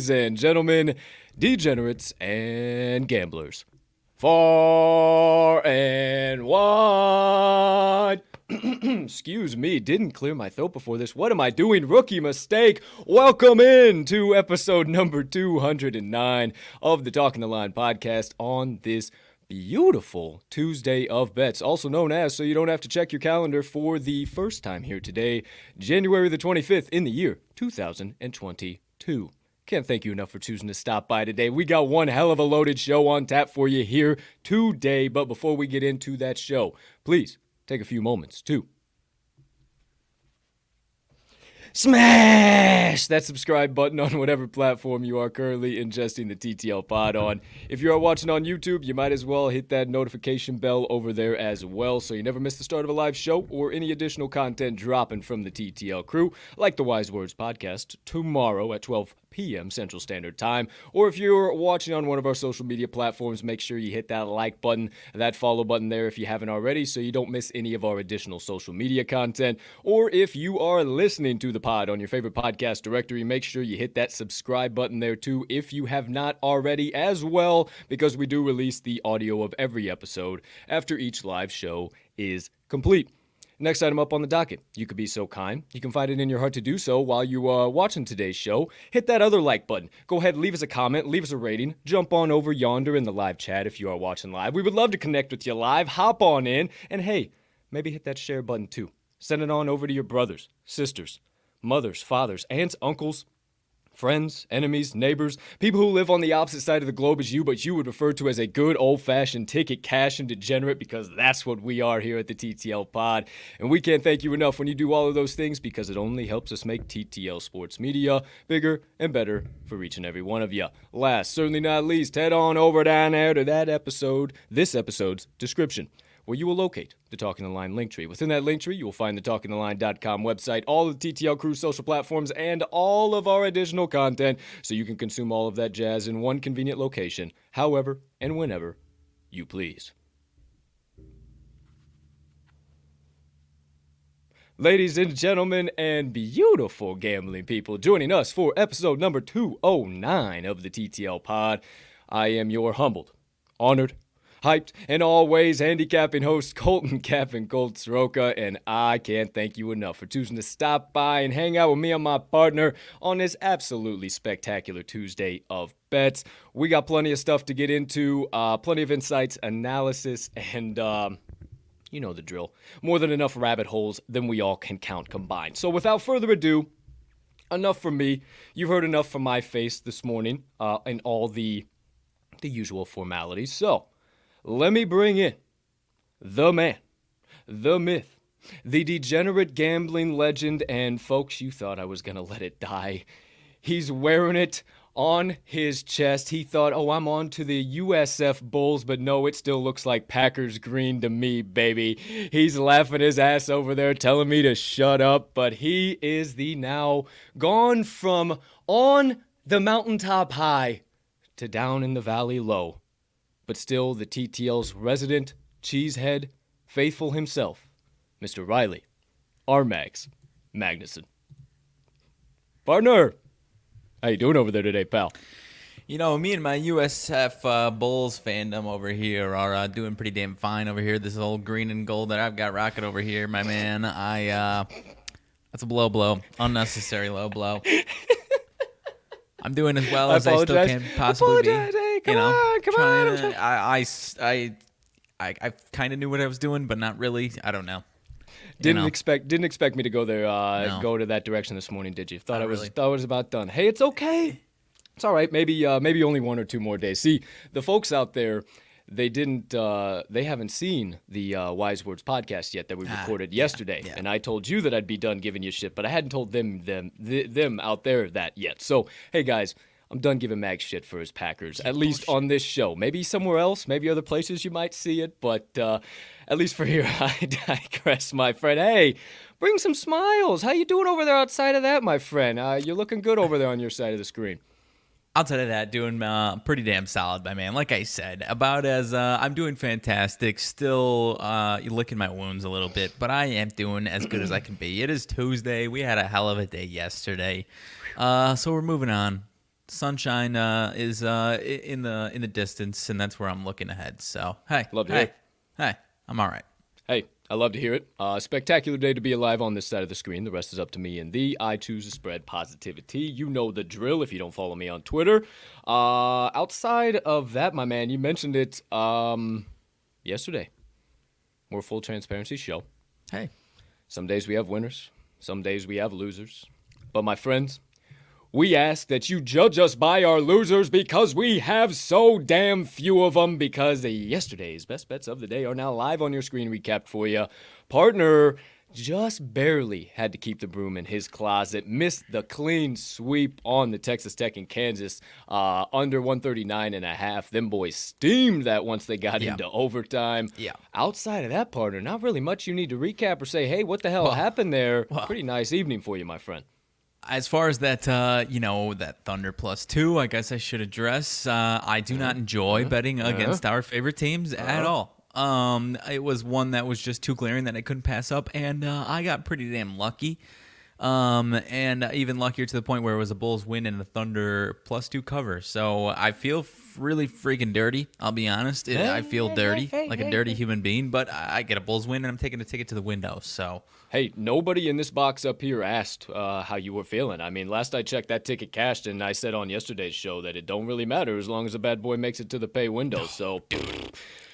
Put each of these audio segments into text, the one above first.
Ladies and gentlemen, degenerates and gamblers. Far and wide. Excuse me, didn't clear my throat before this. What am I doing? Rookie mistake. Welcome in to episode number 209 of the Talking the Line podcast on this beautiful Tuesday of bets, also known as, so you don't have to check your calendar for the first time here today, January the 25th in the year 2022. Can't thank you enough for choosing to stop by today. We got one hell of a loaded show on tap for you here today. But before we get into that show, please take a few moments to smash that subscribe button on whatever platform you are currently ingesting the TTL pod on. If you are watching on YouTube, you might as well hit that notification bell over there as well so you never miss the start of a live show or any additional content dropping from the TTL crew, like the Wise Words podcast tomorrow at 12 p.m. Central Standard Time. Or if you're watching on one of our social media platforms, make sure you hit that like button, that follow button there if you haven't already, so you don't miss any of our additional social media content. Or if you are listening to the pod on your favorite podcast directory, make sure you hit that subscribe button there too if you have not already as well, because we do release the audio of every episode after each live show is complete. Next item up on the docket. You could be so kind. You can find it in your heart to do so while you are uh, watching today's show. Hit that other like button. Go ahead, leave us a comment, leave us a rating. Jump on over yonder in the live chat if you are watching live. We would love to connect with you live. Hop on in. And hey, maybe hit that share button too. Send it on over to your brothers, sisters, mothers, fathers, aunts, uncles, friends, enemies, neighbors, people who live on the opposite side of the globe as you, but you would refer to as a good old fashioned ticket cash and degenerate because that's what we are here at the TTL Pod. And we can't thank you enough when you do all of those things because it only helps us make TTL Sports Media bigger and better for each and every one of you. Last, certainly not least, head on over down there to that episode, this episode's description where you will locate the Talking the Line link tree. Within that link tree, you will find the TalkingTheLine.com website, all of the TTL Crew social platforms, and all of our additional content so you can consume all of that jazz in one convenient location, however and whenever you please. Ladies and gentlemen, and beautiful gambling people, joining us for episode number 209 of the TTL Pod, I am your humbled, honored, hyped, and always handicapping host Colton Cap and Colt Soroka. And I can't thank you enough for choosing to stop by and hang out with me and my partner on this absolutely spectacular Tuesday of bets. We got plenty of stuff to get into, uh, plenty of insights, analysis, and. Um, you know the drill. More than enough rabbit holes than we all can count combined. So, without further ado, enough from me. You've heard enough from my face this morning uh, and all the the usual formalities. So, let me bring in the man, the myth, the degenerate gambling legend, and folks, you thought I was to let it die. He's wearing it on his chest. He thought, oh, I'm on to the USF Bulls, but no, it still looks like Packers green to me, baby. He's laughing his ass over there, telling me to shut up, but he is the now gone from on the mountaintop high to down in the valley low but still the TTL's resident cheesehead, faithful himself, Mr. Riley, RMags Magnuson. Partner, how you doing over there today, pal? You know, me and my USF uh, Bulls fandom over here are uh, doing pretty damn fine over here. This old green and gold that I've got rocking over here, my man. I uh, that's a blow blow, unnecessary low blow. I'm doing as well I as I still can possibly be. Hey, come you know, on, come on, to- I, I I, I, I kind of knew what I was doing, but not really. I don't know. Didn't know? expect didn't expect me to go there uh, No. go to that direction this morning, did you? Thought Not I was really. thought I was about done. Hey, it's okay. It's all right. Maybe uh, maybe only one or two more days. See, the folks out there, they didn't uh, they haven't seen the uh, Wise Words podcast yet that we Ah, recorded yeah, yesterday. yeah. And I told you that I'd be done giving you shit, but I hadn't told them them th- them out there that yet. So, hey guys, I'm done giving Mag shit for his Packers. At least on this show. Maybe somewhere else, maybe other places you might see it, but uh, at least for here, I digress, my friend. Hey, bring some smiles. How you doing over there outside of that, my friend? Uh, you're looking good over there on your side of the screen. Outside of that, doing uh, pretty damn solid, my man. Like I said, about as uh, I'm doing fantastic. Still uh, licking my wounds a little bit, but I am doing as good as I can be. It is Tuesday. We had a hell of a day yesterday, uh, so we're moving on. Sunshine uh, is uh, in the in the distance, and that's where I'm looking ahead. So hey, Love to hey, hear hey, I'm all right. Hey, I love to hear it. Uh, spectacular day to be alive on this side of the screen. The rest is up to me and the I choose to spread positivity. You know the drill if you don't follow me on Twitter. Uh, outside of that, my man, you mentioned it um, yesterday. We're a full transparency show. Hey, Some days we have winners, some days we have losers. But my friends, we ask that you judge us by our losers because we have so damn few of them. Because yesterday's best bets of the day are now live on your screen recapped for you. Partner just barely had to keep the broom in his closet. Missed the clean sweep on the Texas Tech and Kansas uh, under 139 and a half. Them boys steamed that once they got Yeah. into overtime. Yeah. Outside of that, partner, not really much you need to recap or say, hey, what the hell Well, happened there? well. Pretty nice evening for you, my friend. As far as that, uh, you know, that Thunder plus two, I guess I should address. Uh, I do not enjoy betting against our favorite teams at all. Um, it was one that was just too glaring that I couldn't pass up, and uh, I got pretty damn lucky. Um, and even luckier to the point where it was a Bulls win and a Thunder plus two cover. So I feel f- really freaking dirty. I'll be honest. It- I feel dirty, like a dirty human being. But I I get a Bulls win and I'm taking a ticket to the window. So Hey, nobody in this box up here asked uh, how you were feeling. I mean, last I checked, that ticket cashed, and I said on yesterday's show that it don't really matter as long as the bad boy makes it to the pay window. So,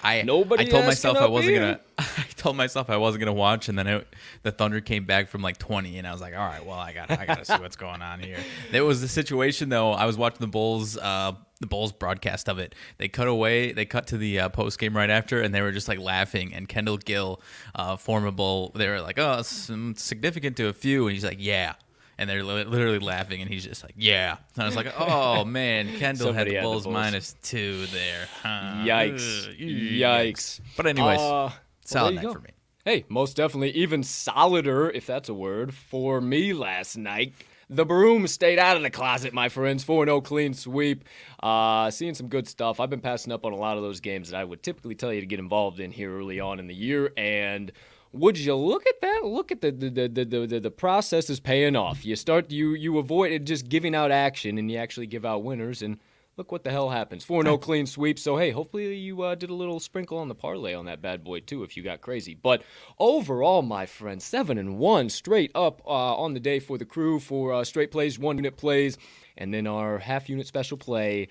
I Nobody I told myself I wasn't here. gonna. I told myself I wasn't gonna watch, and then it, the Thunder came back from like 20, and I was like, all right, well, I got I got to see what's going on here. There was the situation though. I was watching the Bulls. Uh, the Bulls broadcast of it. They cut away. They cut to the uh, post game right after, and they were just like laughing. And Kendall Gill, uh, formable, they were like, "Oh, significant to a few," and he's like, "Yeah." And they're li- literally laughing, and he's just like, "Yeah." And I was like, "Oh man, Kendall had the had the Bulls minus two there." Huh? yikes. Yikes. But anyways, Uh, solid you night go. for me. Hey, most definitely even solider, if that's a word, for me last night. The broom stayed out of the closet, my friends. 4 0 clean sweep. Uh, seeing some good stuff. I've been passing up on a lot of those games that I would typically tell you to get involved in here early on in the year. And would you look at that? Look at the the, the, the, the, the, the process is paying off. You start you you avoid it just giving out action and you actually give out winners and look what the hell happens. 4 0 clean sweep. So, hey, hopefully you uh, did a little sprinkle on the parlay on that bad boy, too, if you got crazy. But overall, my friend, 7 and 1 straight up uh, on the day for the crew for uh, straight plays, one unit plays, and then our half unit special play.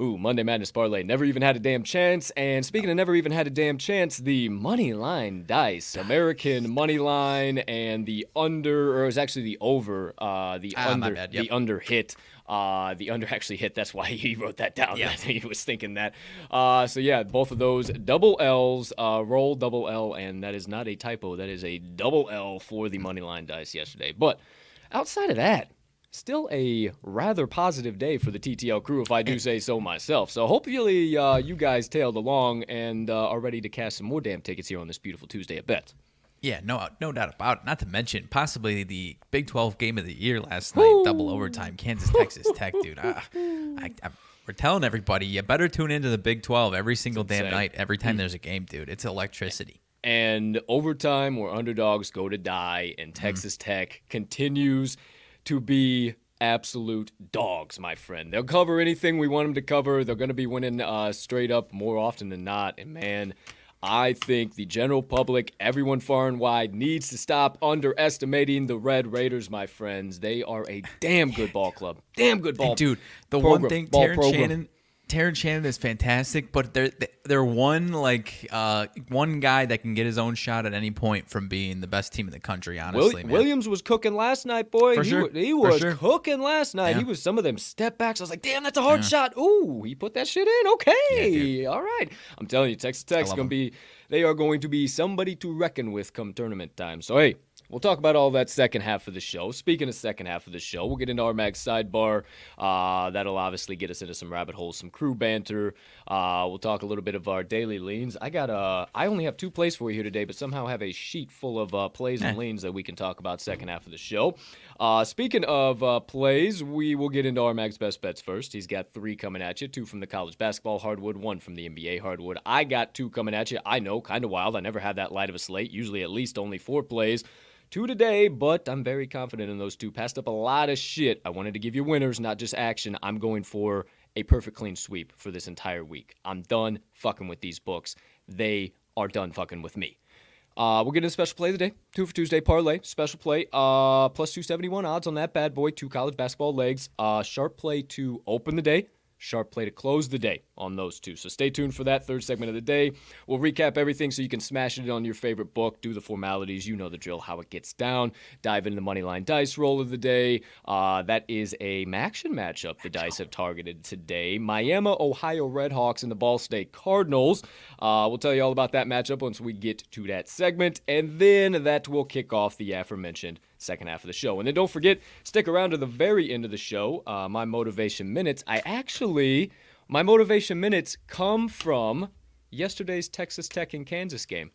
Ooh, Monday Madness Parlay never even had a damn chance. And speaking of never even had a damn chance, the money line dice, American money line, and the under, or it was actually the over, uh, the Ah, under, bad, the under hit. Uh, the under actually hit. That's why he wrote that down. Yeah. he was thinking that. Uh, so yeah, both of those double L's, uh, roll double L, and that is not a typo. That is a double L for the money line dice yesterday. But outside of that, still a rather positive day for the TTL crew, if I do say so myself. So hopefully uh, you guys tailed along and uh, are ready to cast some more damn tickets here on this beautiful Tuesday at Bets. Yeah, no, no doubt about it. Not to mention possibly the Big 12 game of the year last night, double overtime, Kansas Texas Tech, dude. Ah, I, I, we're telling everybody, you better tune into the Big 12 every single damn insane. night, every time there's a game, dude. It's electricity. and overtime where underdogs go to die and texas tech continues to be absolute dogs my friend they'll cover anything we want them to cover they're going to be winning uh, straight up more often than not and man I think the general public, everyone far and wide, needs to stop underestimating the Red Raiders, my friends. They are a damn good ball club. Damn good ball. And dude, the program, one thing Terrence program. Shannon Terrence Shannon is fantastic, but they're they're one like uh, one guy that can get his own shot at any point from being the best team in the country. Will- Honestly, man. Williams was cooking last night, boy. For he, sure. wa- he was sure. cooking last night. He was some of them step backs. I was like, damn, that's a hard shot. Ooh, he put that shit in. Okay, dude. all right. I'm telling you, Texas Tech's gonna be. They are going to be somebody to reckon with come tournament time. So hey. We'll talk about all that second half of the show. Speaking of second half of the show, we'll get into our Mag sidebar. Uh, that'll obviously get us into some rabbit holes, some crew banter. Uh, we'll talk a little bit of our daily leans. I got uh, I only have two plays for you here today, but somehow have a sheet full of uh, plays and Eh. leans that we can talk about second half of the show. Uh, speaking of uh, plays, we will get into our Mag's best bets first. He's got three coming at you: two from the college basketball hardwood, one from the NBA hardwood. I got two coming at you. I know, kind of wild. I never had that light of a slate. Usually, at least only four plays. Two today, but I'm very confident in those two. Passed up a lot of shit. I wanted to give you winners, not just action. I'm going for a perfect clean sweep for this entire week. I'm done fucking with these books. They are done fucking with me. Uh, we're getting a special play of the day. Two for Tuesday parlay. Special play. Uh, plus 271 odds on that bad boy. Two college basketball legs. Uh, sharp play to open the day. Sharp play to close the day on those two. So stay tuned for that third segment of the day. We'll recap everything so you can smash it on your favorite book, do the formalities. You know the drill, how it gets down. Dive into the money line dice roll of the day. Uh, that is a MACtion matchup the dice have targeted today. Miami, Ohio Redhawks, and the Ball State Cardinals. Uh, we'll tell you all about that matchup once we get to that segment. And then that will kick off the aforementioned second half of the show. And then don't forget, stick around to the very end of the show. Uh, my motivation minutes. I actually, my motivation minutes come from yesterday's Texas Tech and Kansas game.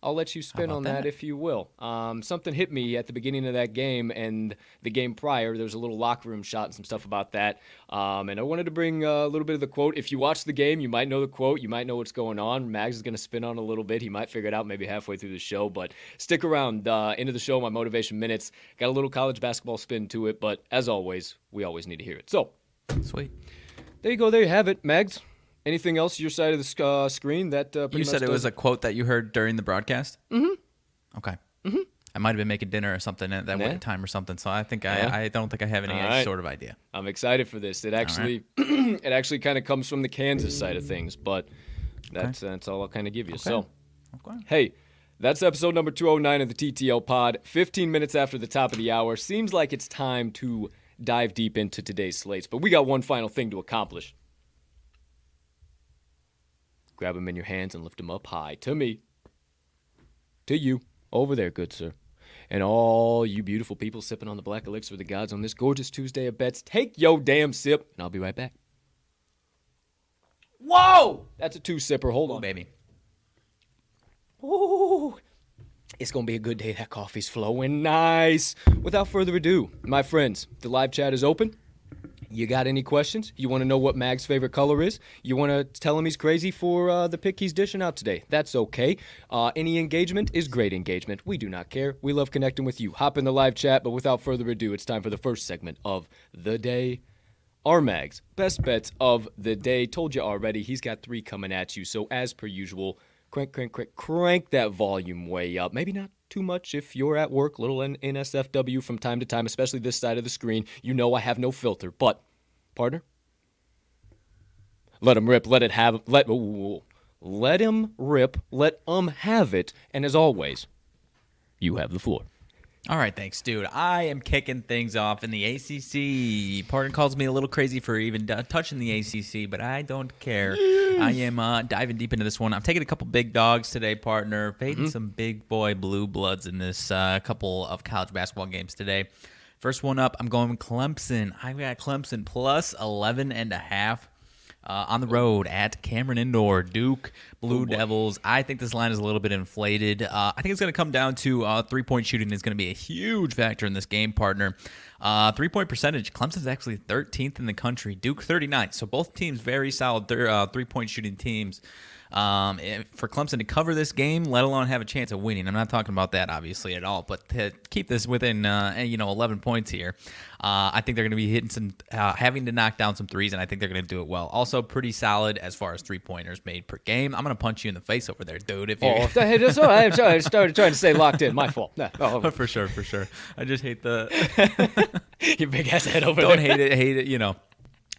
I'll let you spin on that? that? if you will. Um, something hit me at the beginning of that game and the game prior. There was a little locker room shot and some stuff about that. Um, and I wanted to bring uh, a little bit of the quote. If you watch the game, you might know the quote. You might know what's going on. Mags is going to spin on a little bit. He might figure it out maybe halfway through the show. But stick around. Uh, into the show, my motivation minutes. Got a little college basketball spin to it. But as always, we always need to hear it. So Sweet. there you go. There you have it, Mags. Anything else your side of the sc- uh, screen that uh, You said it was a quote that you heard during the broadcast. Mm-hmm. Okay. Mm-hmm. I might have been making dinner or something at that Yeah. time or something. So I think Yeah. I, I don't think I have any right. sort of idea. I'm excited for this. It actually, it actually kind of comes from the Kansas side of things, but that's that's all I'll kind of give you. So, Okay. hey, that's episode number 209 of the TTL Pod. 15 minutes after the top of the hour. Seems like it's time to dive deep into today's slates, but we got one final thing to accomplish. Grab them in your hands and lift them up high to me, to you, over there, good sir. And all you beautiful people sipping on the black elixir of the gods on this gorgeous Tuesday of bets, take yo damn sip, and I'll be right back. Whoa! That's a two sipper. Hold on. Baby. Ooh, it's gonna be a good day. That coffee's flowing nice. Without further ado, my friends, the live chat is open. You got any questions? You want to know what Mag's favorite color is? You want to tell him he's crazy for uh, the pick he's dishing out today? That's okay. Uh, any engagement is great engagement. We do not care. We love connecting with you. Hop in the live chat, but without further ado, it's time for the first segment of the day. Our Mags, best bets of the day. Told you already, he's got three coming at you. So, as per usual, crank, crank, crank, crank that volume way up. Maybe not too much if you're at work, little N- NSFW from time to time, especially this side of the screen. You know I have no filter. But, partner, let him rip, let it have, let, ooh, let him rip, let um have it. And as always, you have the floor. All right, thanks, dude. I am kicking things off in the ACC. Pardon calls me a little crazy for even d- touching the ACC, but I don't care. I am uh, diving deep into this one. I'm taking a couple big dogs today, partner. Fading some big boy blue bloods in this uh, couple of college basketball games today. First one up, I'm going Clemson. I got Clemson plus 11 and a half. Uh, on the road at Cameron Indoor, Duke Blue Devils. I think this line is a little bit inflated. Uh, I think it's going to come down to uh, three point shooting is going to be a huge factor in this game, partner. Uh, three point percentage, Clemson's actually 13th in the country, Duke 39th. So both teams very solid th- uh, three point shooting teams. Um, for Clemson to cover this game, let alone have a chance of winning, I'm not talking about that obviously at all, but to keep this within uh, you know 11 points here, uh, I think they're going to be hitting some, uh, having to knock down some threes, and I think they're going to do it well. Also, pretty solid as far as three pointers made per game. I'm going to punch you in the face over there, dude. If you, oh. I'm sorry. I started trying to stay locked in. My fault. No, oh. for sure, for sure. I just hate the your big ass head over there. Don't there. hate it, hate it. You know.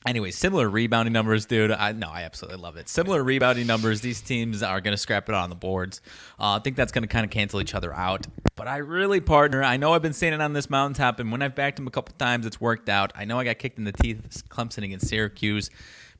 Anyway, similar rebounding numbers, dude. I no, I absolutely love it. Similar rebounding numbers. These teams are going to scrap it on the boards. Uh, I think that's going to kind of cancel each other out. But I really partner. I know I've been saying it on this mountaintop, and when I've backed them a couple times, it's worked out. I know I got kicked in the teeth, Clemson against Syracuse.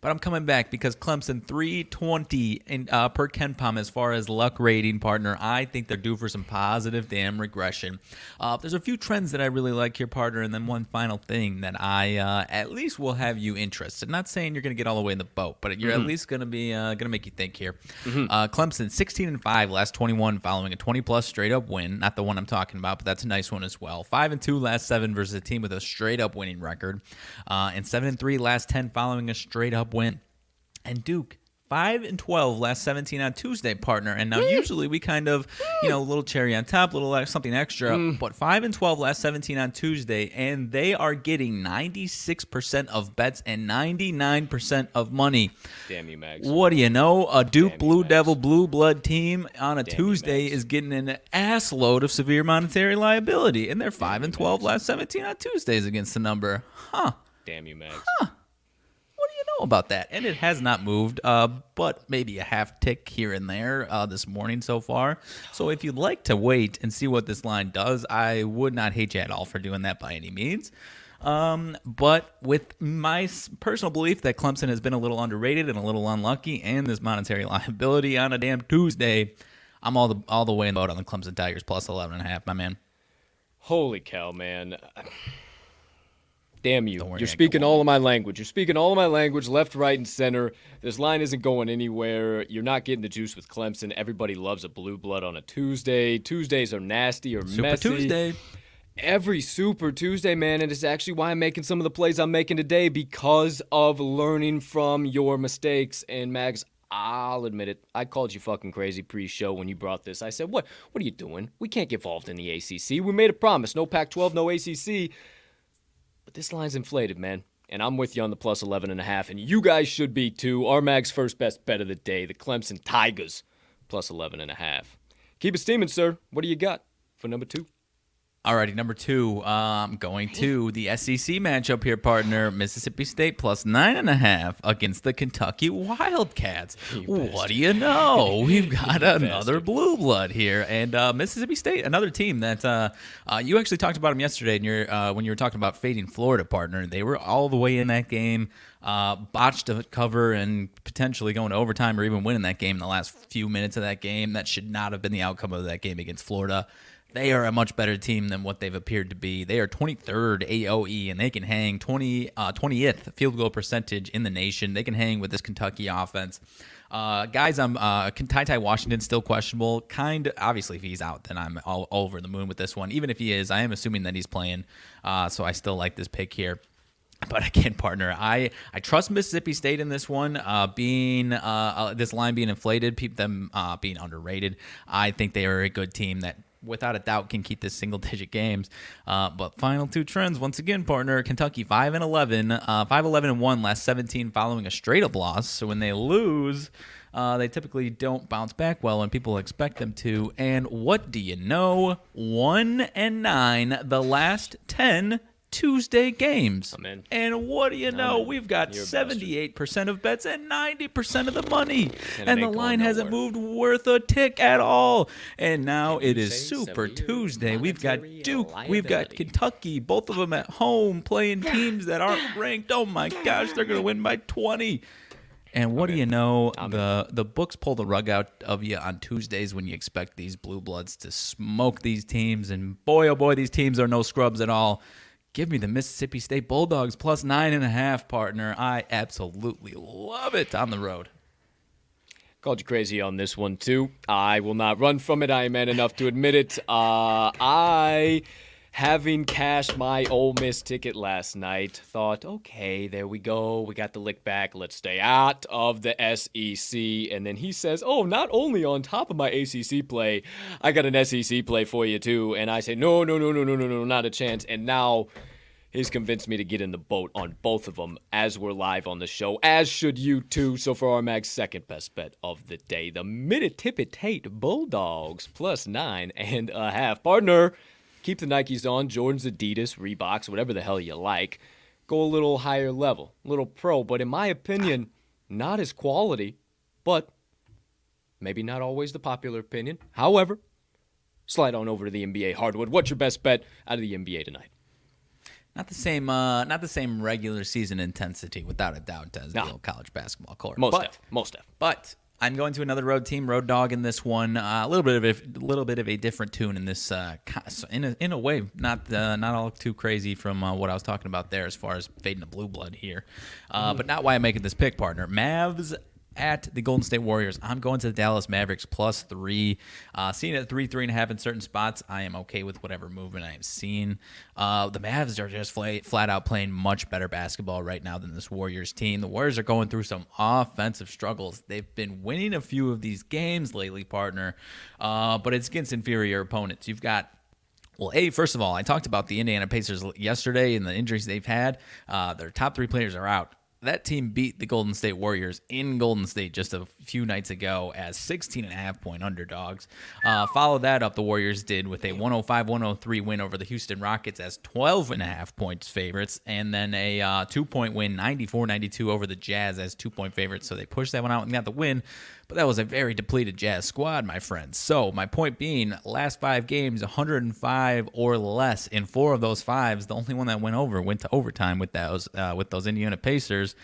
But I'm coming back because Clemson 320 in, uh, per KenPom as far as luck rating partner. I think they're due for some positive damn regression. Uh, there's a few trends that I really like here, partner, and then one final thing that I uh, at least will have you interested. Not saying you're going to get all the way in the boat, but you're mm-hmm. at least going to be uh, going to make you think here. Mm-hmm. Uh, Clemson 16 and five last 21 following a 20 plus straight up win. Not the one I'm talking about, but that's a nice one as well. Five and two last seven versus a team with a straight up winning record, uh, and seven and three last 10 following a straight up win. And Duke, 5 and 12 last 17 on Tuesday, partner. And now usually we kind of, you know, a little cherry on top, a little something extra, mm. but 5 and 12 last 17 on Tuesday and they are getting 96% of bets and 99% of money. Damn you, Mags. What do you know? A Duke Damn Blue Devil Blue Blood team on a Damn Tuesday is getting an ass load of severe monetary liability and they're 5 Damn and 12 last 17 on Tuesdays against the number. Huh. Damn you, Mags. Huh about that, and it has not moved, uh, but maybe a half tick here and there uh, this morning so far. So if you'd like to wait and see what this line does, I would not hate you at all for doing that by any means. Um, but with my personal belief that Clemson has been a little underrated and a little unlucky, and this monetary liability on a damn Tuesday, I'm all the all the way in the boat on the Clemson Tigers plus 11 and a half, my man. Holy cow, man. Damn you. You're speaking all of my language. You're speaking all of my language, left, right, and center. This line isn't going anywhere. You're not getting the juice with Clemson. Everybody loves a blue blood on a Tuesday. Tuesdays are nasty or Super messy. Tuesday. Every Super Tuesday, man, and it's actually why I'm making some of the plays I'm making today because of learning from your mistakes. And Mags, I'll admit it. I called you fucking crazy pre-show when you brought this. I said, "What? What are you doing? We can't get involved in the ACC. We made a promise: no Pac-12, no ACC." But this line's inflated, man. And I'm with you on the plus 11 and a half, and you guys should be too. Our Mag's first best bet of the day, the Clemson Tigers, plus 11 and a half. Keep it steaming, sir. What do you got for number two? Alrighty, number two. Um, going to the SEC matchup here, partner. Mississippi State plus nine and a half against the Kentucky Wildcats. what do you know? We've got another blue blood here, and uh, Mississippi State, another team that uh, uh, you actually talked about them yesterday. In your, uh, when you were talking about fading Florida, partner, they were all the way in that game. Uh, botched a cover and potentially going to overtime or even winning that game in the last few minutes of that game. That should not have been the outcome of that game against Florida they are a much better team than what they've appeared to be. They are 23rd AOE, and they can hang 20, uh, 20th field goal percentage in the nation. They can hang with this Kentucky offense. Uh, guys, I'm uh, Ty Ty Washington still questionable. Kind of, obviously, if he's out, then I'm all, over the moon with this one. Even if he is, I am assuming that he's playing. Uh, so I still like this pick here. But again, partner, I I trust Mississippi State in this one. Uh, being uh, uh, this line being inflated, them uh, being underrated. I think they are a good team that without a doubt can keep this single digit games. Uh, but final two trends once again, partner Kentucky five and 11, uh, 5 11 and one last 17 following a straight up loss. So when they lose. Uh, they typically don't bounce back well, and people expect them to. And what do you know? One and nine, the last ten Tuesday games. And what do you know? We've got 78% of bets and 90% of the money. And, and the line hasn't moved worth a tick at all. And now it is Super Tuesday. We've got Duke. We've got Kentucky. Both of them at home playing teams that aren't ranked. Oh my gosh, they're going to win by 20. And what do you know? The the books pull the rug out of you on Tuesdays when you expect these blue bloods to smoke these teams. And boy, oh boy, these teams are no scrubs at all. Give me the Mississippi State Bulldogs plus nine and a half, partner. I absolutely love it on the road. Called you crazy on this one too. I will not run from it. I am man enough to admit it. Uh, I having cashed my Ole Miss ticket last night, thought, okay, there we go. We got the lick back. Let's stay out of the SEC. And then he says, oh, not only on top of my ACC play, I got an SEC play for you too. And I say, no, no, no, no, no, no, no, not a chance. And now he's convinced me to get in the boat on both of them as we're live on the show, as should you too. So for our Mag's second best bet of the day, the Mississippi State Bulldogs plus nine and a half. Partner keep the Nikes on, Jordans, Adidas, Reeboks, whatever the hell you like. Go a little higher level, a little pro, but in my opinion, not as quality, but maybe not always the popular opinion. However, slide on over to the NBA hardwood. What's your best bet out of the NBA tonight? Not the same, uh, not the same regular season intensity, without a doubt, as no. the old college basketball court. Most but, def, most def. But I'm going to another road team, Road Dog, in this one. Uh, a little bit of a little bit of a different tune in this. Uh, in a, in a way, not uh, not all too crazy from uh, what I was talking about there, as far as fading the blue blood here, uh, mm. but not why I'm making this pick, partner. Mavs at the Golden State Warriors. I'm going to the Dallas Mavericks plus three. Uh, seeing it at three, three and a half in certain spots, I am okay with whatever movement I am seeing. Uh, the Mavs are just flat, flat out playing much better basketball right now than this Warriors team. The Warriors are going through some offensive struggles. They've been winning a few of these games lately, partner, uh, but it's against inferior opponents. You've got well, A, first of all, I talked about the Indiana Pacers yesterday and the injuries they've had. Uh, their top three players are out that team beat the Golden State Warriors in Golden State just a few nights ago as 16 and a half point underdogs. Uh, follow that up, the Warriors did with a 105 103 win over the Houston Rockets as 12 and a half points favorites, and then a uh, two point win 94 92 over the Jazz as two point favorites. So they pushed that one out and got the win. But that was a very depleted Jazz squad, my friends. So, my point being, last five games, 105 or less. In four of those fives, the only one that went over went to overtime with those uh, with those Indiana Pacers.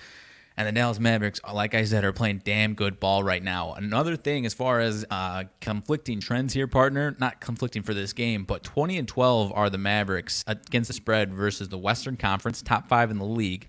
And the Dallas Mavericks, like I said, are playing damn good ball right now. Another thing, as far as uh, conflicting trends here, partner, not conflicting for this game, but 20 and 12 are the Mavericks against the spread versus the Western Conference, top five in the league,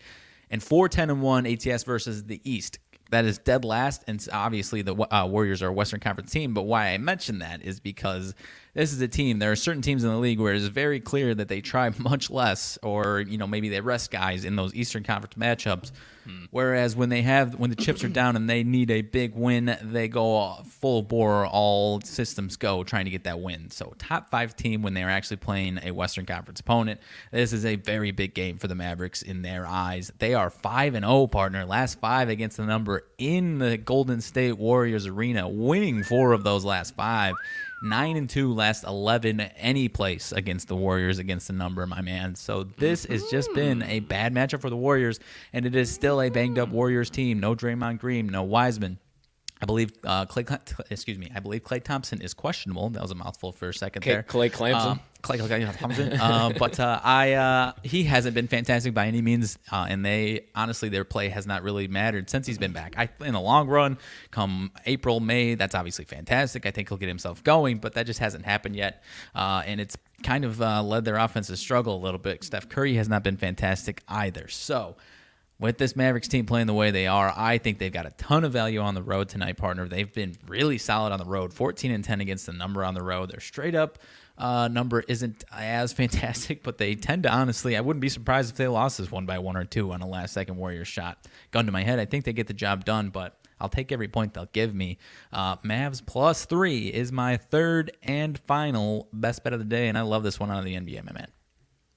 and 4 10 and 1 ATS versus the East that is dead last, and obviously the uh, Warriors are a Western Conference team. But why I mention that is because this is a team. There are certain teams in the league where it is very clear that they try much less, or you know maybe they rest guys in those Eastern Conference matchups Hmm. Whereas when they have when the chips are down and they need a big win, they go full bore, all systems go, trying to get that win. So top five team when they're actually playing a Western Conference opponent. This is a very big game for the Mavericks in their eyes. They are five and zero oh, partner, last five against the number in the Golden State Warriors arena, winning four of those last five nine and two last 11 any place against the Warriors against the number, my man. So this has just been a bad matchup for the Warriors, and it is still a banged up Warriors team. No Draymond Green, no Wiseman. I believe uh, Klay. Excuse me. I believe Klay Thompson is questionable. That was a mouthful for a second K- there. Klay Clampson. Um, Klay, Klay Thompson. Uh, but uh, I, uh, he hasn't been fantastic by any means, uh, and they honestly their play has not really mattered since he's been back. I, in the long run, come April, May, that's obviously fantastic. I think he'll get himself going, but that just hasn't happened yet, uh, and it's kind of uh, led their offense to struggle a little bit. Steph Curry has not been fantastic either. So with this Mavericks team playing the way they are, I think they've got a ton of value on the road tonight, partner. They've been really solid on the road, 14 and 10 against the number on the road. They're straight up uh, number isn't as fantastic, but they tend to honestly, I wouldn't be surprised if they lost this one by one or two on a last second Warriors shot. Gun to my head, I think they get the job done, but I'll take every point they'll give me. Uh, Mavs plus three is my third and final best bet of the day, and I love this one out of the NBA, my man.